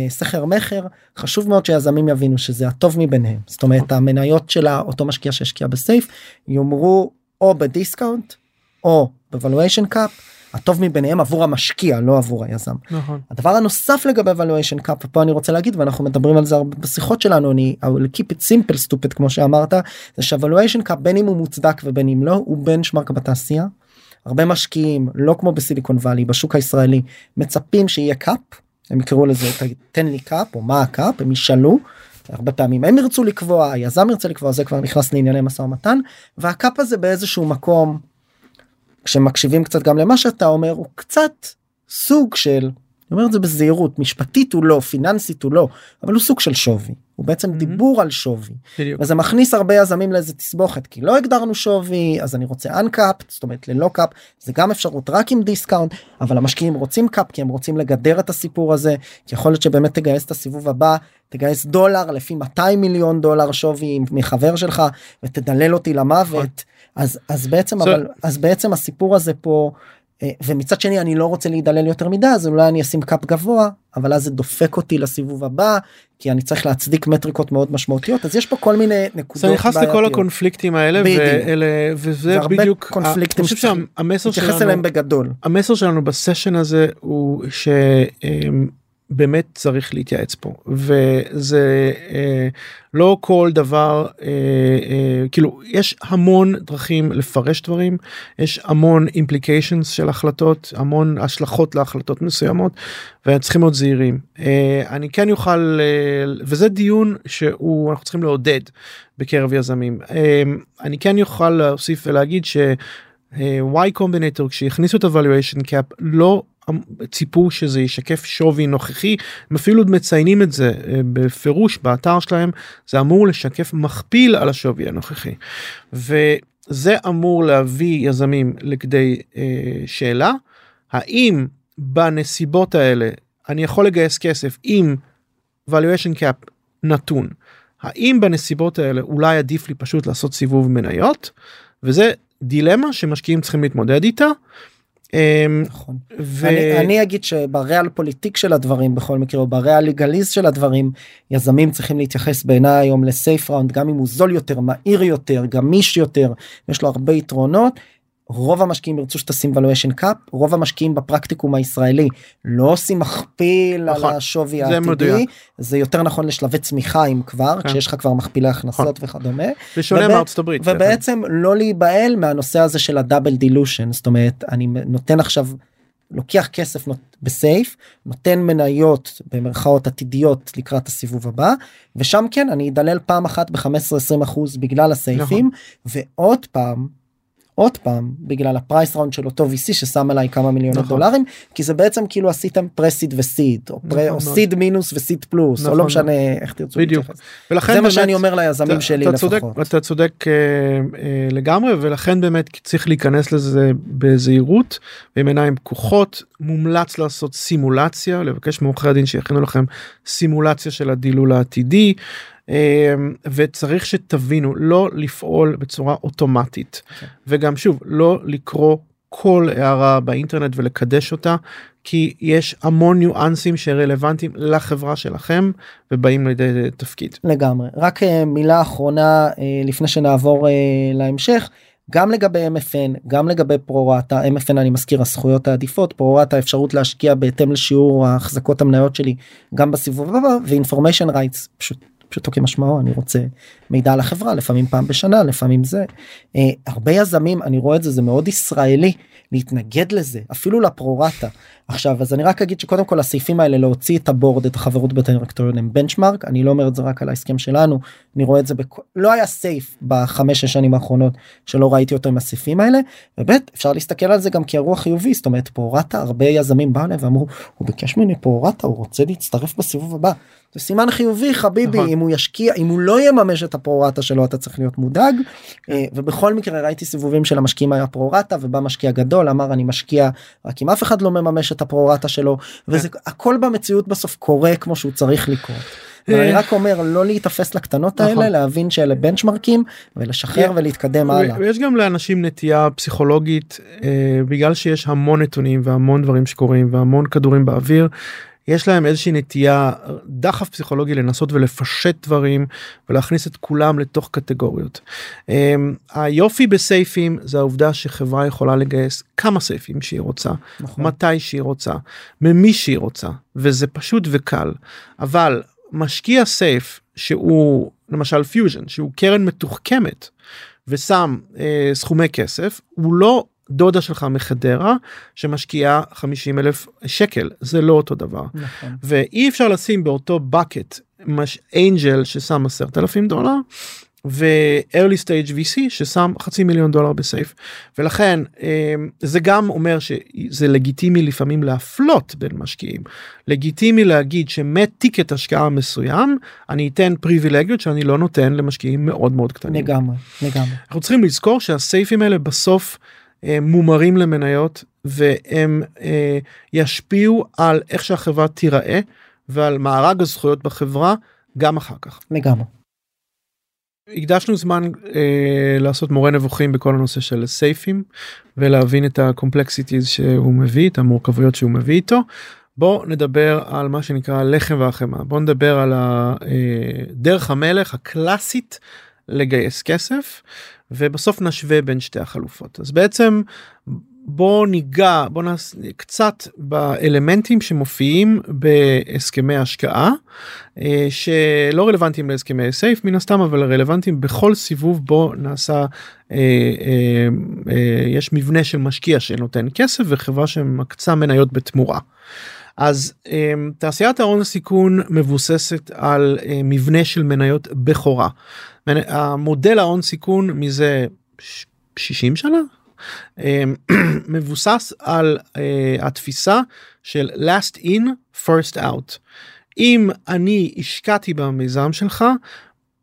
סחר מכר חשוב מאוד שיזמים יבינו שזה הטוב מביניהם זאת אומרת המניות של אותו משקיע שהשקיע ב SAFE יומרו או ב discount או ב valuation cap הטוב מביניהם עבור המשקיע לא עבור היזם. נכון. הדבר הנוסף לגבי valuation cap ופה אני רוצה להגיד ואנחנו מדברים על זה הרבה בשיחות שלנו אני I will keep it simple stupid כמו שאמרת זה שה valuation cap בין אם הוא מוצדק ובין אם לא הוא benchmark בתעשייה. הרבה משקיעים לא כמו ב Silicon Valley בשוק הישראלי מצפים שיהיה cap הם יקראו לזה תן לי cap או מה ה cap הם ישאלו. הרבה פעמים הם ירצו לקבוע היזם ירצה לקבוע זה כבר נכנס לענייני משא ומתן וה cap הזה באיזשהו מקום כשמקשיבים קצת גם למה שאתה אומר הוא קצת סוג של אני אומר את זה בזהירות משפטית הוא לא פיננסית הוא לא אבל הוא סוג של שווי. הוא בעצם mm-hmm. דיבור על שווי. בדיוק. וזה מכניס הרבה יזמים לאיזה תסבוכת כי לא הגדרנו שווי אז אני רוצה uncapped זאת אומרת ללא cap זה גם אפשרות רק עם discount אבל המשקיעים רוצים cap כי הם רוצים לגדר את הסיפור הזה. כי יכול להיות שבאמת תגייס את הסיבוב הבא תגייס דולר לפי 200 מיליון דולר שווי מחבר שלך ותדלל אותי למוות אז אז בעצם so... אבל אז בעצם הסיפור הזה פה אה, ומצד שני אני לא רוצה להידלל יותר מדי אז אולי אני אשים cap גבוה אבל אז זה דופק אותי לסיבוב הבא כי אני צריך להצדיק מטריקות מאוד משמעותיות אז יש פה כל מיני נקודות. זה נכנס לכל הקונפליקטים האלה ואלה וזה בדיוק קונפליקטים שהמסר שלנו בגדול המסר שלנו בסשן הזה הוא ש. באמת צריך להתייעץ פה וזה אה, לא כל דבר אה, אה, כאילו יש המון דרכים לפרש דברים יש המון implications של החלטות המון השלכות להחלטות מסוימות וצריכים להיות זהירים אני כן יוכל וזה דיון שהוא אנחנו צריכים לעודד בקרב יזמים אני כן יוכל להוסיף ולהגיד ש. y קומבינטור כשהכניסו את ה-valuation cap לא ציפו שזה ישקף שווי נוכחי הם אפילו מציינים את זה אה, בפירוש באתר שלהם זה אמור לשקף מכפיל על השווי הנוכחי. וזה אמור להביא יזמים לכדי אה, שאלה האם בנסיבות האלה אני יכול לגייס כסף עם valuation cap נתון האם בנסיבות האלה אולי עדיף לי פשוט לעשות סיבוב מניות וזה דילמה שמשקיעים צריכים להתמודד איתה. אמ, נכון. ו... אני, אני אגיד שבריאל פוליטיק של הדברים בכל מקרה או בריאל לגליז של הדברים יזמים צריכים להתייחס בעיניי היום לסייף ראונד גם אם הוא זול יותר מהיר יותר גמיש יותר יש לו הרבה יתרונות רוב המשקיעים ירצו שתשים valuation cap רוב המשקיעים בפרקטיקום הישראלי לא עושים מכפיל נכון, על השווי העתידי מדויק. זה יותר נכון לשלבי צמיחה אם כבר כן. כשיש לך כבר מכפילי הכנסות נכון. וכדומה. בשונה מארצות הברית. ובעצם. לא להיבהל מהנושא הזה של הדאבל דילושן זאת אומרת אני נותן עכשיו לוקח כסף בסייף נותן מניות במרכאות עתידיות לקראת הסיבוב הבא ושם כן אני אדלל פעם אחת ב-15-20 אחוז בגלל הסייפים נכון. ועוד פעם עוד פעם בגלל ה price round של אותו VC ששם עליי כמה מיליוני נכון. דולרים כי זה בעצם כאילו עשיתם pre-seed ו seed או, pre, נכון או מאוד. seed מינוס ו seed פלוס או נכון לא משנה איך תרצו בדיוק. ולכן זה מה באמת- שאני אומר ליזמים אתה- שלי אתה לפחות. צודק, אתה צודק אה, אה, לגמרי ולכן באמת צריך להיכנס לזה בזהירות ועם עיניים פקוחות מומלץ לעשות סימולציה לבקש מעורכי הדין שיכינו לכם סימולציה של הדילול העתידי אה, וצריך שתבינו לא לפעול בצורה אוטומטית כן. וגם שוב לא לקרוא כל הערה באינטרנט ולקדש אותה כי יש המון ניואנסים שרלוונטיים לחברה שלכם ובאים לידי תפקיד. לגמרי רק אה, מילה אחרונה אה, לפני שנעבור אה, להמשך גם לגבי MFN גם לגבי פרו-רטה MFN אני מזכיר הזכויות העדיפות פרו-רטה אפשרות להשקיע בהתאם לשיעור ההחזקות המניות שלי גם בסיבוב הבא ואינפורמיישן רייטס פשוט פשוטו כמשמעו אני רוצה מידע על החברה לפעמים פעם בשנה לפעמים זה אה, הרבה יזמים אני רואה את זה זה מאוד ישראלי להתנגד לזה אפילו לפרו-רטה עכשיו אז אני רק אגיד שקודם כל הסעיפים האלה להוציא את הבורד את החברות בדירקטוריון הם בנצ'מארק אני לא אומר את זה רק על ההסכם שלנו אני רואה את זה בכ... לא היה סייף בחמש שנים האחרונות שלא ראיתי אותו עם הסעיפים האלה ובית אפשר להסתכל על זה גם כאירוע חיובי זאת אומרת פרו-רטה הרבה יזמים באו אליי ואמרו הוא ביקש ממני פרו-רטה הוא רוצה להצטרף בסיבוב הבא. זה סימן חיובי חביבי נכון. אם הוא ישקיע אם הוא לא יממש את הפרו-רטה שלו אתה צריך להיות מודאג אה, ובכל מקרה ראיתי סיבובים של המשקיעים היה פרו-רטה ובא משקיע גדול אמר אני משקיע רק אם אף אחד לא מממש את הפרו-רטה שלו וזה הכל במציאות בסוף קורה כמו שהוא צריך לקרות. אני רק אומר לא להיתפס לקטנות נכון. האלה להבין שאלה בנצ'מרקים ולשחרר. ולהתקדם הלאה. ויש גם לאנשים נטייה פסיכולוגית אה, בגלל שיש המון נתונים והמון דברים שקורים והמון כדורים באוויר. יש להם איזושהי נטייה דחף פסיכולוגי לנסות ולפשט דברים ולהכניס את כולם לתוך קטגוריות. אה, היופי בסייפים זה העובדה שחברה יכולה לגייס כמה סייפים שהיא רוצה נכון. מתי שהיא רוצה ממי שהיא רוצה וזה פשוט וקל אבל משקיע SAFE שהוא למשל פיוז'ן שהוא קרן מתוחכמת ושם אה, סכומי כסף הוא לא דודה שלך מחדרה שמשקיעה 50 אלף שקל זה לא אותו דבר נכון. ואי אפשר לשים באותו bucket מש אנג'ל ששם 10,000 דולר ו-early stage VC ששם חצי מיליון דולר בסייף ולכן אה, זה גם אומר שזה לגיטימי לפעמים להפלות בין משקיעים לגיטימי להגיד שמטיקט השקעה מסוים אני אתן פריבילגיות שאני לא נותן למשקיעים מאוד מאוד קטנים. לגמרי לגמרי. אנחנו צריכים לזכור שהסייפים האלה בסוף מומרים למניות והם אה, ישפיעו על איך שהחברה תיראה ועל מארג הזכויות בחברה גם אחר כך. לגמרי. הקדשנו זמן אה, לעשות מורה נבוכים בכל הנושא של סייפים ולהבין את הקומפלקסיטיז שהוא מביא את המורכבויות שהוא מביא איתו. בוא נדבר על מה שנקרא לחם והחמאה בוא נדבר על ה- אה, דרך המלך הקלאסית לגייס כסף ובסוף נשווה בין שתי החלופות אז בעצם בוא ניגע בוא נעש קצת באלמנטים שמופיעים בהסכמי השקעה אה, שלא רלוונטיים להסכמי סייף מן הסתם אבל רלוונטיים בכל סיבוב בו נעשה אה, אה, יש מבנה של משקיע שנותן כסף וחברה שמקצה מניות בתמורה. אז אה, תעשיית ההון הסיכון מבוססת על אה, מבנה של מניות בכורה. המודל ההון סיכון מזה ש- 60 שנה אה, מבוסס על אה, התפיסה של last in first out. אם אני השקעתי במיזם שלך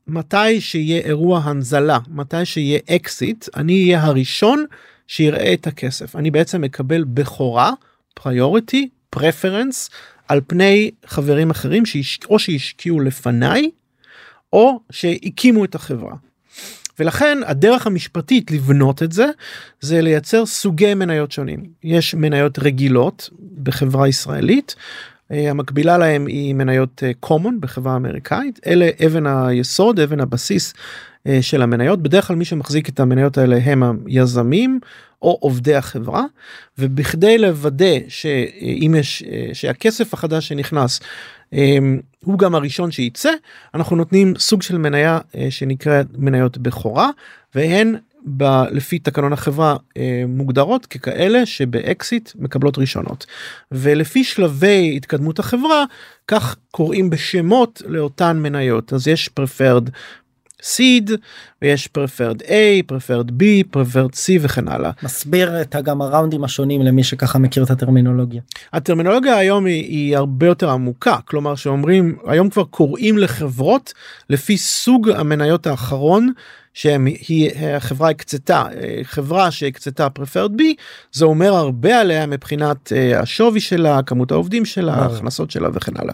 מתי שיהיה אירוע הנזלה מתי שיהיה אקזיט אני אהיה הראשון שיראה את הכסף אני בעצם מקבל בכורה פריוריטי פרפרנס על פני חברים אחרים שהש... או שהשקיעו לפניי או שהקימו את החברה. ולכן הדרך המשפטית לבנות את זה זה לייצר סוגי מניות שונים יש מניות רגילות בחברה ישראלית אה, המקבילה להם היא מניות אה, common בחברה אמריקאית אלה אבן היסוד אבן הבסיס של המניות. בדרך כלל מי שמחזיק את המניות האלה הם היזמים או עובדי החברה. ובכדי לוודא שאם יש אה, שהכסף החדש שנכנס אה, הוא גם הראשון שייצא אנחנו נותנים סוג של מניה אה, שנקראת מניות בכורה והן ב, לפי תקנון החברה אה, מוגדרות ככאלה שבאקזיט מקבלות ראשונות ולפי שלבי התקדמות החברה כך קוראים בשמות לאותן מניות. אז יש preferred seed ויש preferred A, preferred B, preferred C וכן הלאה. מסביר את גם הראונדים השונים למי שככה מכיר את הטרמינולוגיה. הטרמינולוגיה היום היא, היא הרבה יותר עמוקה כלומר שאומרים היום כבר קוראים לחברות לפי סוג המניות האחרון שהם היא החברה הקצתה חברה שהקצתה preferred B זה אומר הרבה עליה מבחינת אה, השווי שלה כמות העובדים שלה ההכנסות שלה וכן הלאה.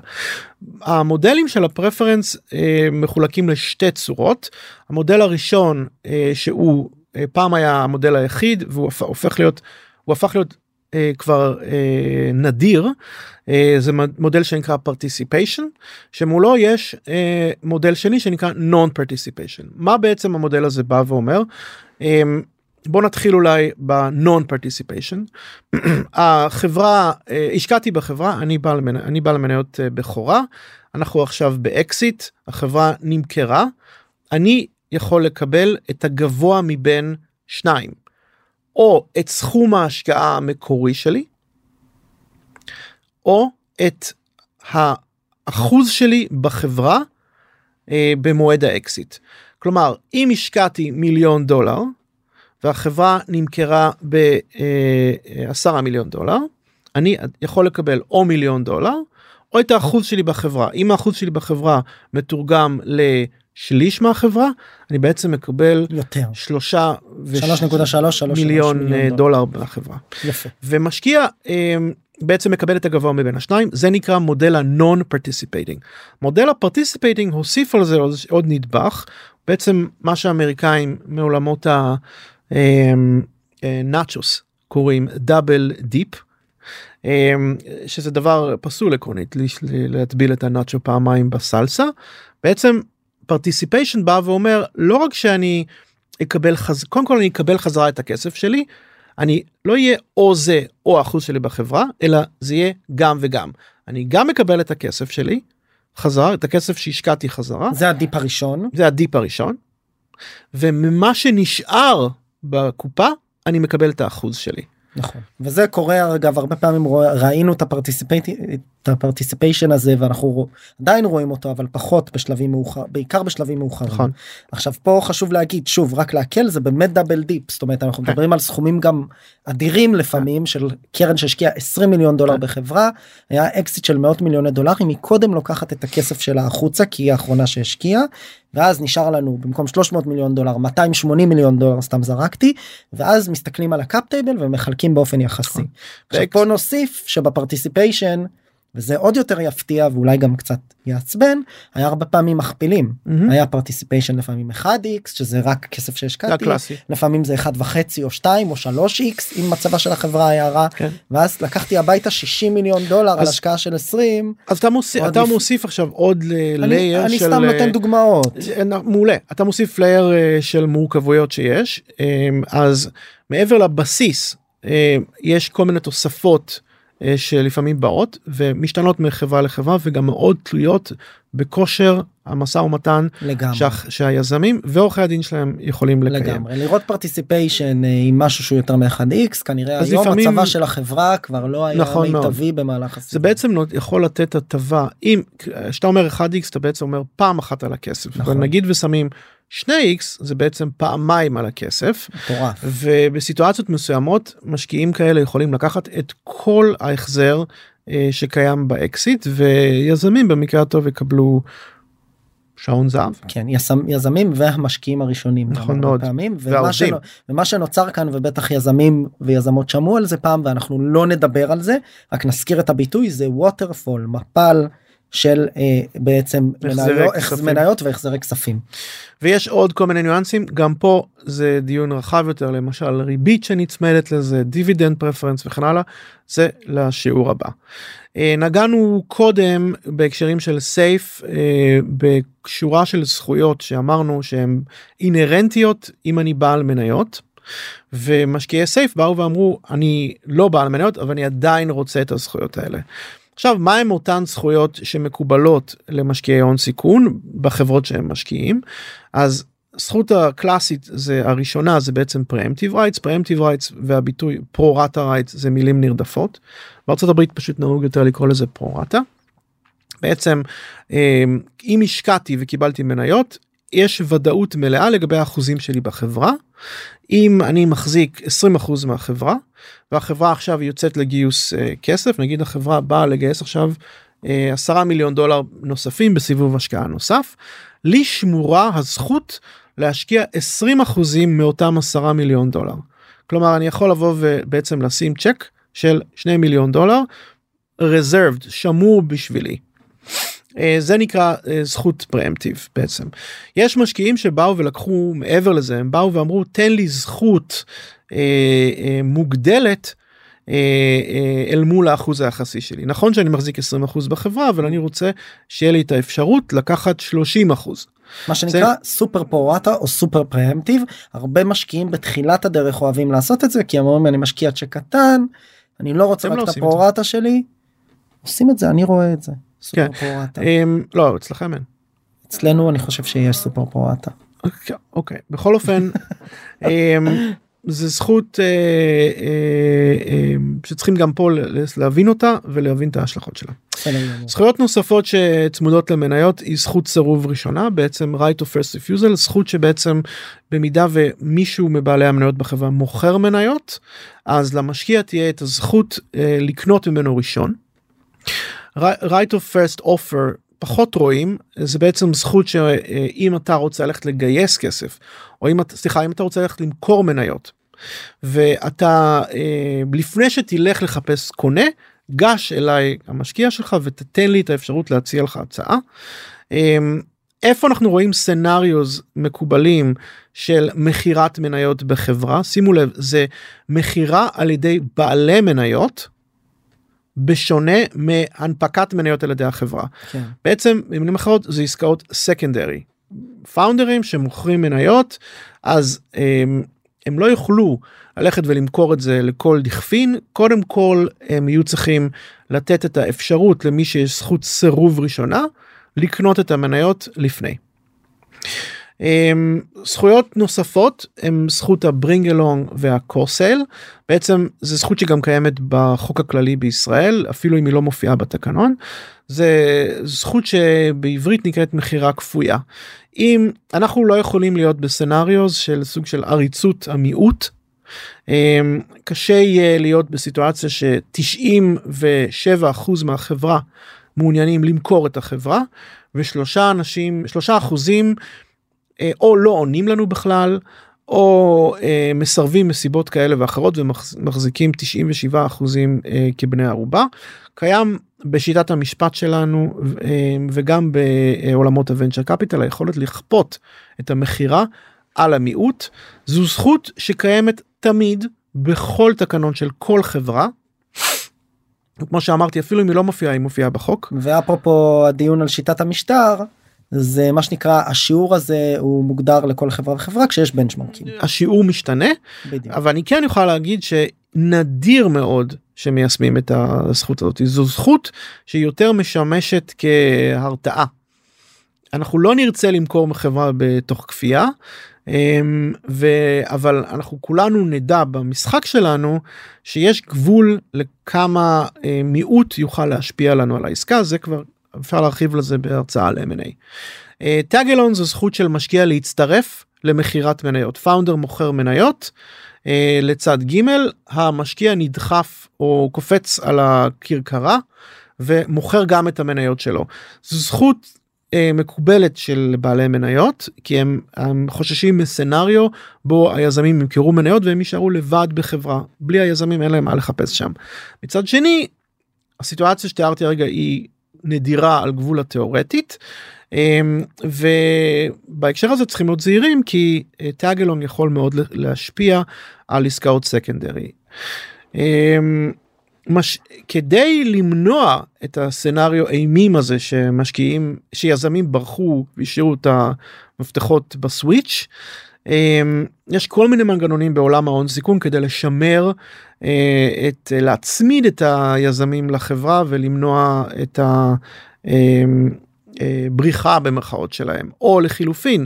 המודלים של הפרפרנס אה, מחולקים לשתי צורות המודל הראשון אה, שהוא פעם היה המודל היחיד והוא הופך להיות הוא הפך להיות אה, כבר אה, נדיר. אה, זה מודל שנקרא participation שמולו יש אה, מודל שני שנקרא non participation מה בעצם המודל הזה בא ואומר. אה, בוא נתחיל אולי ב-non participation החברה אה, השקעתי בחברה אני בעל מנ... אני בעל מניות אה, בכורה. אנחנו עכשיו באקזיט החברה נמכרה. אני יכול לקבל את הגבוה מבין שניים או את סכום ההשקעה המקורי שלי, או את האחוז שלי בחברה אה, במועד האקזיט. כלומר, אם השקעתי מיליון דולר והחברה נמכרה בעשרה מיליון דולר, אני יכול לקבל או מיליון דולר או את האחוז שלי בחברה. אם האחוז שלי בחברה מתורגם ל... שליש מהחברה אני בעצם מקבל יותר. שלושה ושלוש מיליון אה, דולר בחברה יפה. ומשקיע אה, בעצם מקבל את הגבוה מבין השניים זה נקרא מודל ה non participating מודל ה participating הוסיף על זה עוד, נדבך. בעצם מה שהאמריקאים מעולמות הנאצ'וס אה, קוראים double dip. שזה דבר פסול עקרונית להטביל את הנאצ'ו פעמיים בסלסה. בעצם participation בא ואומר לא רק שאני אקבל חז... קודם כל אני אקבל חזרה את הכסף שלי אני לא יהיה או זה או אחוז שלי בחברה אלא זה יהיה גם וגם. אני גם מקבל את הכסף שלי חזרה את הכסף שהשקעתי חזרה. זה ה dip הראשון. זה ה dip הראשון. וממה שנשאר בקופה אני מקבל את האחוז שלי. נכון וזה קורה אגב הרבה פעמים ראינו את ה participation הזה ואנחנו עדיין רואים אותו אבל פחות בשלבים מאוחר בעיקר בשלבים מאוחרים. נכון. עכשיו פה חשוב להגיד שוב רק לקהל זה באמת double dip זאת אומרת אנחנו כן. מדברים על סכומים גם אדירים לפעמים של קרן שהשקיעה 20 מיליון דולר כן. בחברה היה אקזיט של מאות מיליוני דולרים היא קודם לוקחת את הכסף שלה החוצה כי היא האחרונה שהשקיעה ואז נשאר לנו במקום 300 מיליון דולר 280 מיליון דולר סתם זרקתי ואז מסתכלים על ה cap table ומחלקים באופן יחסי. נכון. עכשיו פה נוסיף שב participation וזה עוד יותר יפתיע ואולי גם קצת יעצבן היה הרבה פעמים מכפילים mm-hmm. היה participation לפעמים 1x שזה רק כסף שהשקעתי לפעמים זה 1 וחצי או 2 או 3x אם מצבה של החברה היה רע כן. ואז לקחתי הביתה 60 מיליון דולר אז, על השקעה של 20 אז אתה מוסיף אתה לפ... מוסיף עכשיו עוד לייר אני, של אני סתם נותן דוגמאות אה, מעולה אתה מוסיף לייר אה, של מורכבויות שיש אמ, אז מעבר לבסיס אה, יש כל מיני תוספות. אה, שלפעמים באות ומשתנות מחברה לחברה וגם מאוד תלויות בכושר המשא ומתן לגמרי שה, שהיזמים ועורכי הדין שלהם יכולים לקיים. לגמרי לראות participation אה, עם משהו שהוא יותר מ-1x כנראה היום לפעמים... המצב של החברה כבר לא היה נכון מיטבי מאוד. במהלך הסיפור. זה בעצם יכול לתת הטבה אם כשאתה אומר 1x אתה בעצם אומר פעם אחת על הכסף נכון. נגיד ושמים 2x זה בעצם פעמיים על הכסף. מטורף. ובסיטואציות מסוימות משקיעים כאלה יכולים לקחת את כל ההחזר אה, שקיים באקסיט ויזמים במקרה הטוב יקבלו שעון זהב. כן יזמ, יזמים והמשקיעים הראשונים נכון מאוד. פעמים? ומה, שנו, ומה שנוצר כאן ובטח יזמים ויזמות שמעו על זה פעם ואנחנו לא נדבר על זה רק נזכיר את הביטוי זה waterfall מפל. של אה, בעצם מניות, מניות והחזרי כספים. ויש עוד כל מיני ניואנסים גם פה זה דיון רחב יותר למשל ריבית שנצמדת לזה dividend preference וכן הלאה זה לשיעור הבא. אה, נגענו קודם בהקשרים של סייף אה, בשורה של זכויות שאמרנו שהן אינהרנטיות אם אני בעל מניות. ומשקיעי סייף באו ואמרו אני לא בעל מניות אבל אני עדיין רוצה את הזכויות האלה. עכשיו מה הם אותן זכויות שמקובלות למשקיעי הון סיכון בחברות שהם משקיעים אז זכות הקלאסית זה הראשונה זה בעצם preemptive rights preemptive rights והביטוי pro-rata rights זה מילים נרדפות. בארצות הברית פשוט נהוג יותר לקרוא לזה pro-rata. בעצם אה, אם השקעתי וקיבלתי מניות יש ודאות מלאה לגבי האחוזים שלי בחברה. אם אני מחזיק 20% מהחברה והחברה עכשיו יוצאת לגיוס uh, כסף נגיד החברה באה לגייס עכשיו uh, 10 מיליון דולר נוספים בסיבוב השקעה נוסף לי שמורה הזכות להשקיע 20% מאותם 10 מיליון דולר. כלומר אני יכול לבוא ובעצם לשים צ'ק של 2 מיליון דולר reserved שמור בשבילי. אה, זה נקרא אה, זכות פרמטיב בעצם. יש משקיעים שבאו ולקחו מעבר לזה הם באו ואמרו תן לי זכות אה, אה, מוגדלת אה, אל מול האחוז היחסי שלי נכון שאני מחזיק 20% בחברה אבל אני רוצה שיהיה לי את האפשרות לקחת 30%. מה שנקרא זה... סופר פורטה או סופר פרמטיב הרבה משקיעים בתחילת הדרך אוהבים לעשות את זה כי הם אומרים אני משקיע צ'ק קטן אני לא רוצה רק לא את הפורטה שלי. עושים את זה אני רואה את זה. סופר כן. פורטה. Um, לא אצלכם אין. אצלנו אני חושב שיש סופר פורטה. אוקיי, אוקיי בכל אופן um, זה זכות uh, uh, uh, שצריכים גם פה להבין אותה ולהבין את ההשלכות שלה. זכויות נוספות שצמודות למניות היא זכות סירוב ראשונה בעצם right of first refusal זכות שבעצם במידה ומישהו מבעלי המניות בחברה מוכר מניות אז למשקיע תהיה את הזכות לקנות ממנו ראשון. Right of first offer פחות רואים זה בעצם זכות שאם אתה רוצה ללכת לגייס כסף או אם אתה סליחה אם אתה רוצה ללכת למכור מניות ואתה אה, לפני שתלך לחפש קונה גש אליי המשקיע שלך ותתן לי את האפשרות להציע לך הצעה. אה, איפה אנחנו רואים סנאריוז מקובלים של מכירת מניות בחברה שימו לב זה מכירה על ידי בעלי מניות בשונה מהנפקת מניות על ידי החברה. כן. בעצם במילים אחרות זה עסקאות סקנדרי. פאונדרים שמוכרים מניות אז הם, הם לא יוכלו ללכת ולמכור את זה לכל דכפין קודם כל הם יהיו צריכים לתת את האפשרות למי שיש זכות סירוב ראשונה לקנות את המניות לפני. זכויות נוספות הם זכות הברינג אלונג והקורסל בעצם זה זכות שגם קיימת בחוק הכללי בישראל אפילו אם היא לא מופיעה בתקנון זה זכות שבעברית נקראת מכירה כפויה. אם אנחנו לא יכולים להיות בסצנריוז של סוג של עריצות המיעוט קשה יהיה להיות בסיטואציה ש-97% מהחברה מעוניינים למכור את החברה ושלושה אנשים שלושה אחוזים או לא עונים לנו בכלל או אה, מסרבים מסיבות כאלה ואחרות ומחזיקים 97 אחוזים אה, כבני ערובה קיים בשיטת המשפט שלנו אה, וגם בעולמות הוונצ'ר קפיטל היכולת לכפות את המכירה על המיעוט זו זכות שקיימת תמיד בכל תקנון של כל חברה. כמו שאמרתי אפילו אם היא לא מופיעה היא מופיעה בחוק. ואפרופו הדיון על שיטת המשטר זה מה שנקרא השיעור הזה הוא מוגדר לכל חברה וחברה כשיש בנצ'מרקים. השיעור משתנה בדיוק. אבל אני כן יכול להגיד שנדיר מאוד שמיישמים את הזכות הזאת זו זכות שיותר משמשת כהרתעה. אנחנו לא נרצה למכור חברה בתוך כפייה אמ, ו... אבל אנחנו כולנו נדע במשחק שלנו שיש גבול לכמה אה, מיעוט יוכל להשפיע לנו על העסקה זה כבר אפשר להרחיב לזה בהרצאה על M&A. טאגלון זו זכות של משקיע להצטרף למכירת מניות פאונדר מוכר מניות uh, לצד ג' המשקיע נדחף או קופץ על הכרכרה ומוכר גם את המניות שלו. זו זכות uh, מקובלת של בעלי מניות כי הם, הם חוששים מסנריו בו היזמים ימכרו מניות והם יישארו לבד בחברה בלי היזמים אין להם מה לחפש שם. מצד שני הסיטואציה שתיארתי הרגע היא נדירה על גבול התיאורטית. אמ, ובהקשר הזה צריכים להיות זהירים כי טאגלון אה, יכול מאוד להשפיע על עסקאות סקנדרי. אמ, מש... כדי למנוע את הסצנריו אימים הזה שמשקיעים שיזמים ברחו והשאירו את המפתחות בסוויץ' יש כל מיני מנגנונים בעולם ההון סיכון כדי לשמר אה, את להצמיד את היזמים לחברה ולמנוע את הבריחה אמ, אה, במרכאות שלהם או לחילופין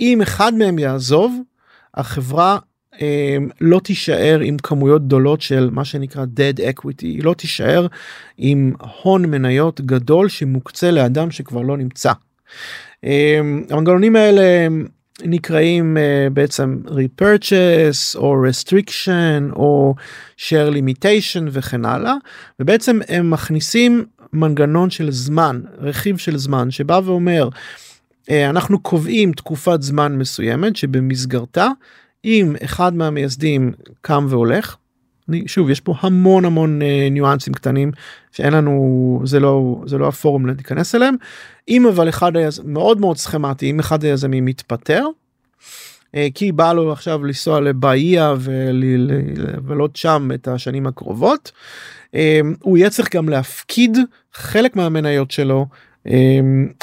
אם אחד מהם יעזוב החברה אמ, לא תישאר עם כמויות גדולות של מה שנקרא dead equity היא לא תישאר עם הון מניות גדול שמוקצה לאדם שכבר לא נמצא. אמ, המנגנונים האלה נקראים uh, בעצם repurchase או restriction או share limitation וכן הלאה ובעצם הם מכניסים מנגנון של זמן רכיב של זמן שבא ואומר uh, אנחנו קובעים תקופת זמן מסוימת שבמסגרתה אם אחד מהמייסדים קם והולך אני, שוב יש פה המון המון אה, ניואנסים קטנים שאין לנו זה לא זה לא הפורום להיכנס אליהם אם אבל אחד היז... מאוד מאוד סכמטי אם אחד היזמים מתפטר. אה, כי בא לו עכשיו לנסוע לבאיה ולבלות שם את השנים הקרובות. אה, הוא יהיה צריך גם להפקיד חלק מהמניות שלו אה,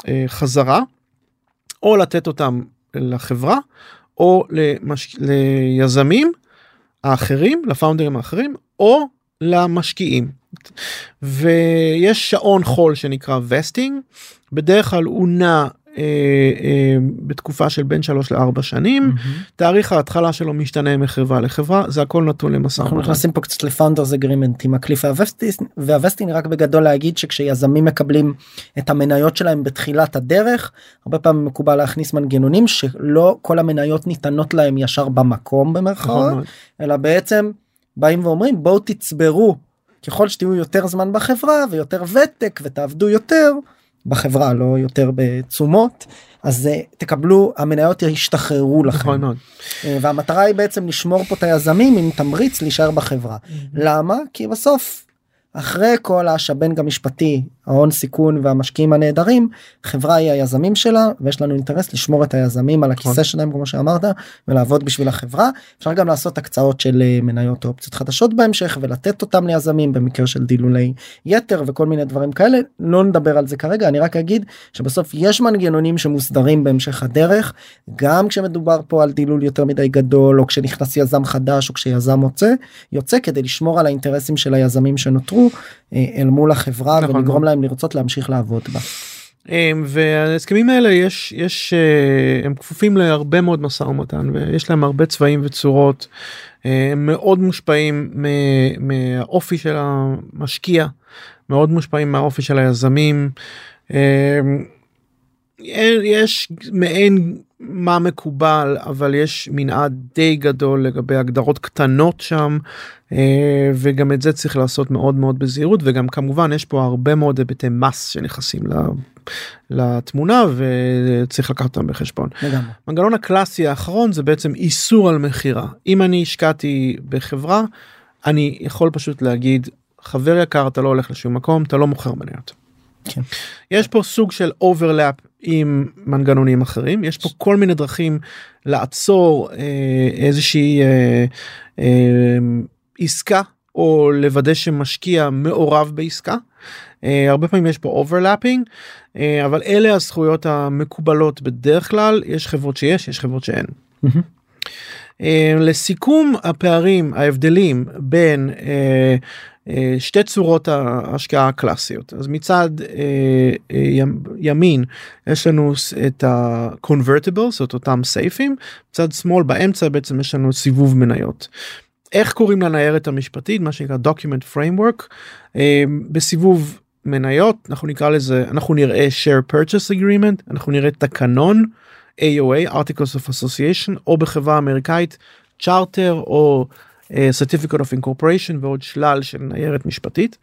אה, חזרה או לתת אותם לחברה או למש... ליזמים האחרים לפאונדרים האחרים או למשקיעים. ויש שעון חול שנקרא vesting בדרך כלל הוא נע בתקופה של בין 3 ל-4 שנים. תאריך ההתחלה שלו משתנה מחברה לחברה זה הכל נתון למשא אנחנו נכנסים פה קצת ל founders agreement עם ה cliff וה vesting רק בגדול להגיד שכשיזמים מקבלים את המניות שלהם בתחילת הדרך הרבה פעמים מקובל להכניס מנגנונים שלא כל המניות ניתנות להם ישר במקום במרכאות נכון אלא בעצם באים ואומרים בואו תצברו ככל שתהיו יותר זמן בחברה ויותר ותק ותעבדו יותר. בחברה לא יותר בתשומות אז אה, תקבלו המניות ישתחררו לכם. נכון מאוד. אה, והמטרה היא בעצם לשמור פה את היזמים עם תמריץ להישאר בחברה. למה? כי בסוף אחרי כל השבנג המשפטי ההון סיכון והמשקיעים הנהדרים חברה היא היזמים שלה ויש לנו אינטרס לשמור את היזמים על הכיסא נכון. שלהם כמו שאמרת ולעבוד בשביל החברה אפשר גם לעשות הקצאות של אה, מניות או אופציות חדשות בהמשך ולתת אותם ליזמים במקרה של דילולי יתר וכל מיני דברים כאלה לא נדבר על זה כרגע אני רק אגיד שבסוף יש מנגנונים שמוסדרים בהמשך הדרך גם כשמדובר פה על דילול יותר מדי גדול או כשנכנס יזם חדש או כשיזם יוצא יוצא כדי לשמור על האינטרסים של היזמים שנותרו אה, אל מול החברה נכון. ולגרום להם לרצות להמשיך לעבוד בה. אמ, וההסכמים האלה יש יש אה, הם כפופים להרבה מאוד משא ומתן ויש להם הרבה צבעים וצורות אה, הם מאוד מושפעים מהאופי של המשקיע מאוד מושפעים מהאופי של היזמים. יש מעין מה מקובל אבל יש מנעד די גדול לגבי הגדרות קטנות שם אה, וגם את זה צריך לעשות מאוד מאוד בזהירות וגם כמובן יש פה הרבה מאוד היבטי מס שנכנסים לתמונה וצריך לקחת אותם בחשבון. מנגנון הקלאסי האחרון זה בעצם איסור על מכירה אם אני השקעתי בחברה אני יכול פשוט להגיד חבר יקר אתה לא הולך לשום מקום אתה לא מוכר מניות. כן. יש פה סוג של overlap עם מנגנונים אחרים יש פה כל מיני דרכים לעצור אה, איזושהי אה, אה, עסקה או לוודא שמשקיע מעורב בעסקה. אה, הרבה פעמים יש פה overlapping אה, אבל אלה הזכויות המקובלות בדרך כלל יש חברות שיש יש חברות שאין. Mm-hmm. אה, לסיכום הפערים ההבדלים בין אה, שתי צורות ההשקעה הקלאסיות. אז מצד ימין יש לנו את ה-convertible זאת אותם סייפים מצד שמאל באמצע בעצם יש לנו סיבוב מניות. איך קוראים לניירת המשפטית? מה שנקרא document framework. בסיבוב מניות אנחנו נקרא לזה אנחנו נראה share purchase agreement אנחנו נראה תקנון AOA Articles of Association או בחברה אמריקאית צ'ארטר או Certificate of Incorporation ועוד שלל של ניירת משפטית.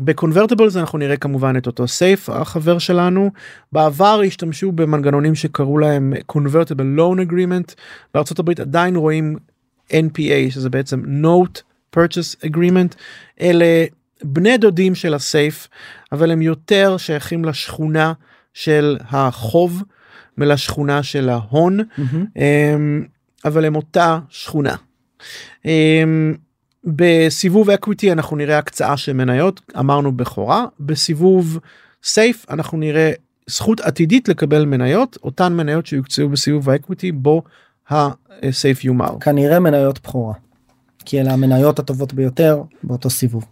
בקונברטיבלס אנחנו נראה כמובן את אותו סייף החבר שלנו בעבר השתמשו במנגנונים שקראו להם convertible loan agreement בארצות הברית עדיין רואים NPA שזה בעצם note purchase agreement אלה בני דודים של הסייף אבל הם יותר שייכים לשכונה של החוב. מלשכונה של ההון mm-hmm. אבל הם אותה שכונה. אמ, בסיבוב equity אנחנו נראה הקצאה של מניות אמרנו בכורה בסיבוב SAFE אנחנו נראה זכות עתידית לקבל מניות אותן מניות שיוקצאו בסיבוב ה equity בו ה SAFE יומר. כנראה מניות בכורה. כי אלה המניות הטובות ביותר באותו סיבוב.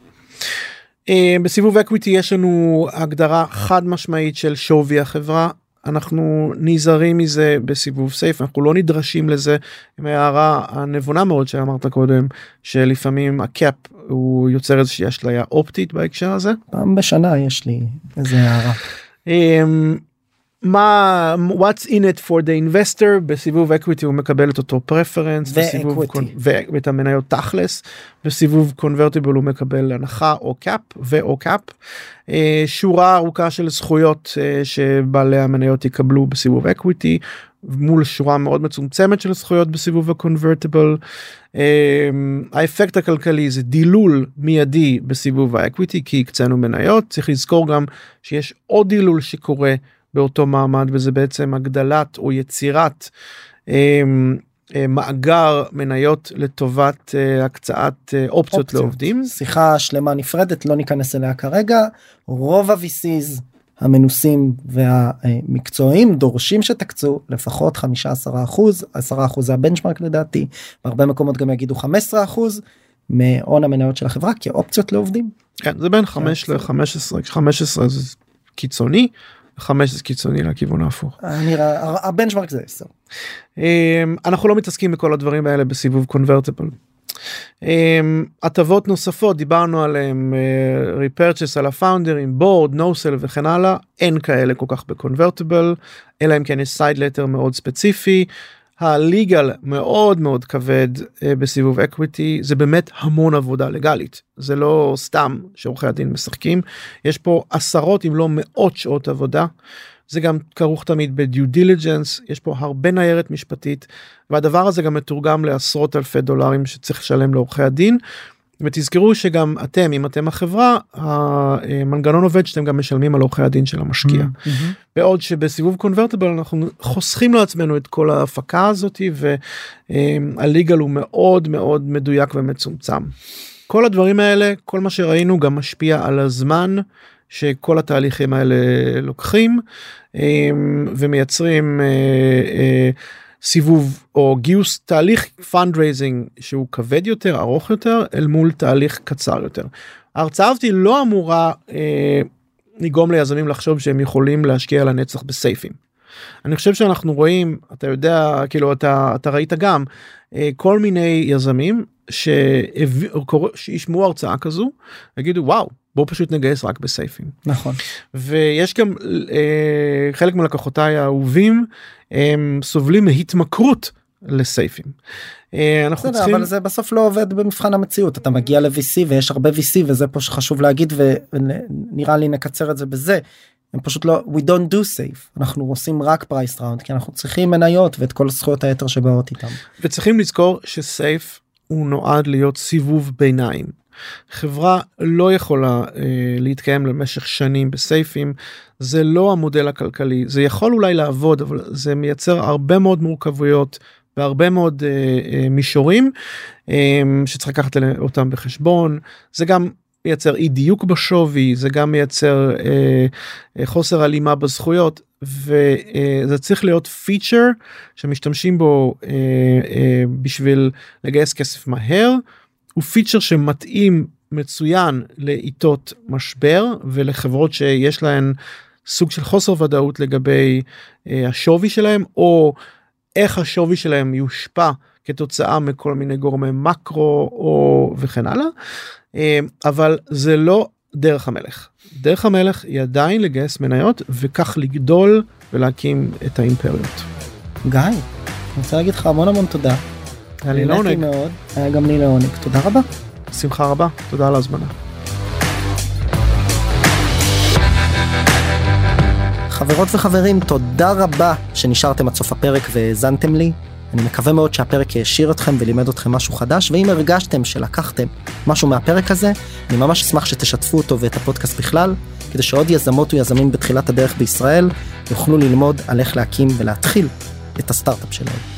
אמ, בסיבוב equity יש לנו הגדרה חד משמעית של שווי החברה אנחנו נזהרים מזה בסיבוב SAFE אנחנו לא נדרשים לזה עם הערה הנבונה מאוד שאמרת קודם שלפעמים הקאפ הוא יוצר איזושהי אשליה אופטית בהקשר הזה. פעם בשנה יש לי איזה הערה. מה what's in it for the investor בסיבוב equity הוא מקבל את אותו בסיבוב. קונ- ואת המניות תכלס בסיבוב convertible הוא מקבל הנחה או cap ו/או cap אה, שורה ארוכה של זכויות אה, שבעלי המניות יקבלו בסיבוב equity מול שורה מאוד מצומצמת של זכויות בסיבוב ה-convertible. אה, האפקט הכלכלי זה דילול מיידי בסיבוב ה equity כי הקצינו מניות צריך לזכור גם שיש עוד דילול שקורה באותו מעמד וזה בעצם הגדלת או יצירת אה, אה, מאגר מניות לטובת אה, הקצאת אה, אופציות אופציות. לעובדים. שיחה שלמה נפרדת לא ניכנס אליה כרגע רוב ה-VCs המנוסים והמקצועיים דורשים שתקצו לפחות 15 אחוז 10 אחוז זה הבנצ'מרק לדעתי בהרבה מקומות גם יגידו 15 אחוז מהון המניות של החברה כאופציות לעובדים. כן, זה בין 5 ל-15 15 זה קיצוני 5 זה קיצוני לכיוון ההפוך. נראה הבנצ'מרק זה 10. אמ, אנחנו לא מתעסקים בכל הדברים האלה בסיבוב קונברטיבל. אמ, הטבות נוספות דיברנו עליהם repurchase על הפאונדרים board no sale וכן הלאה אין כאלה כל כך ב convertible אלא אם כן יש side letter מאוד ספציפי. ה legal מאוד מאוד כבד אה, בסיבוב equity זה באמת המון עבודה ליגלית זה לא סתם שעורכי הדין משחקים יש פה עשרות אם לא מאות שעות עבודה. זה גם כרוך תמיד ב due diligence יש פה הרבה ניירת משפטית והדבר הזה גם מתורגם לעשרות אלפי דולרים שצריך לשלם לעורכי הדין. ותזכרו שגם אתם אם אתם החברה המנגנון עובד שאתם גם משלמים על עורכי הדין של המשקיע. בעוד שבסיבוב convertible אנחנו חוסכים לעצמנו את כל ההפקה הזאתי וה legal הוא מאוד מאוד מדויק ומצומצם. כל הדברים האלה כל מה שראינו גם משפיע על הזמן שכל התהליכים האלה לוקחים אמ, ומייצרים אה, אה, סיבוב או גיוס תהליך fundraising שהוא כבד יותר ארוך יותר אל מול תהליך קצר יותר. ההרצאה הזאתי לא אמורה אה, לגרום ליזמים לחשוב שהם יכולים להשקיע לנצח בסייפים. אני חושב שאנחנו רואים אתה יודע כאילו אתה אתה ראית גם אה, כל מיני יזמים שישמעו הרצאה כזו יגידו וואו בוא פשוט נגייס רק בסייפים נכון. ויש גם אה, חלק מלקוחותיי האהובים הם סובלים מהתמכרות לסייפים. אה, אנחנו צריכים אבל זה בסוף לא עובד במבחן המציאות אתה מגיע ל-VC ויש הרבה VC וזה פה שחשוב להגיד ונראה לי נקצר את זה בזה. הם פשוט לא we don't do safe אנחנו עושים רק פרייס ראונד כי אנחנו צריכים מניות ואת כל זכויות היתר שבאות איתם. וצריכים לזכור שסייף הוא נועד להיות סיבוב ביניים. חברה לא יכולה אה, להתקיים למשך שנים בסייפים. זה לא המודל הכלכלי. זה יכול אולי לעבוד אבל זה מייצר הרבה מאוד מורכבויות והרבה מאוד אה, אה, מישורים אה, שצריך לקחת אותם בחשבון. זה גם מייצר אי דיוק בשווי זה גם מייצר אה, אה, חוסר הלימה בזכויות וזה צריך להיות פיצ'ר שמשתמשים בו אה, אה, בשביל לגייס כסף מהר הוא פיצ'ר שמתאים מצוין לעיתות משבר ולחברות שיש להן סוג של חוסר ודאות לגבי אה, השווי שלהם או איך השווי שלהם יושפע כתוצאה מכל מיני גורמי מקרו או וכן הלאה אה, אבל זה לא דרך המלך דרך המלך היא עדיין לגייס מניות וכך לגדול ולהקים את האימפריות. גיא, אני רוצה להגיד לך המון המון תודה. היה לי נהניתי לעונג, מאוד, היה גם לי לעונג. תודה רבה. שמחה רבה, תודה על ההזמנה. חברות וחברים, תודה רבה שנשארתם עד סוף הפרק והאזנתם לי. אני מקווה מאוד שהפרק העשיר אתכם ולימד אתכם משהו חדש, ואם הרגשתם שלקחתם משהו מהפרק הזה, אני ממש אשמח שתשתפו אותו ואת הפודקאסט בכלל, כדי שעוד יזמות ויזמים בתחילת הדרך בישראל יוכלו ללמוד על איך להקים ולהתחיל את הסטארט-אפ שלהם.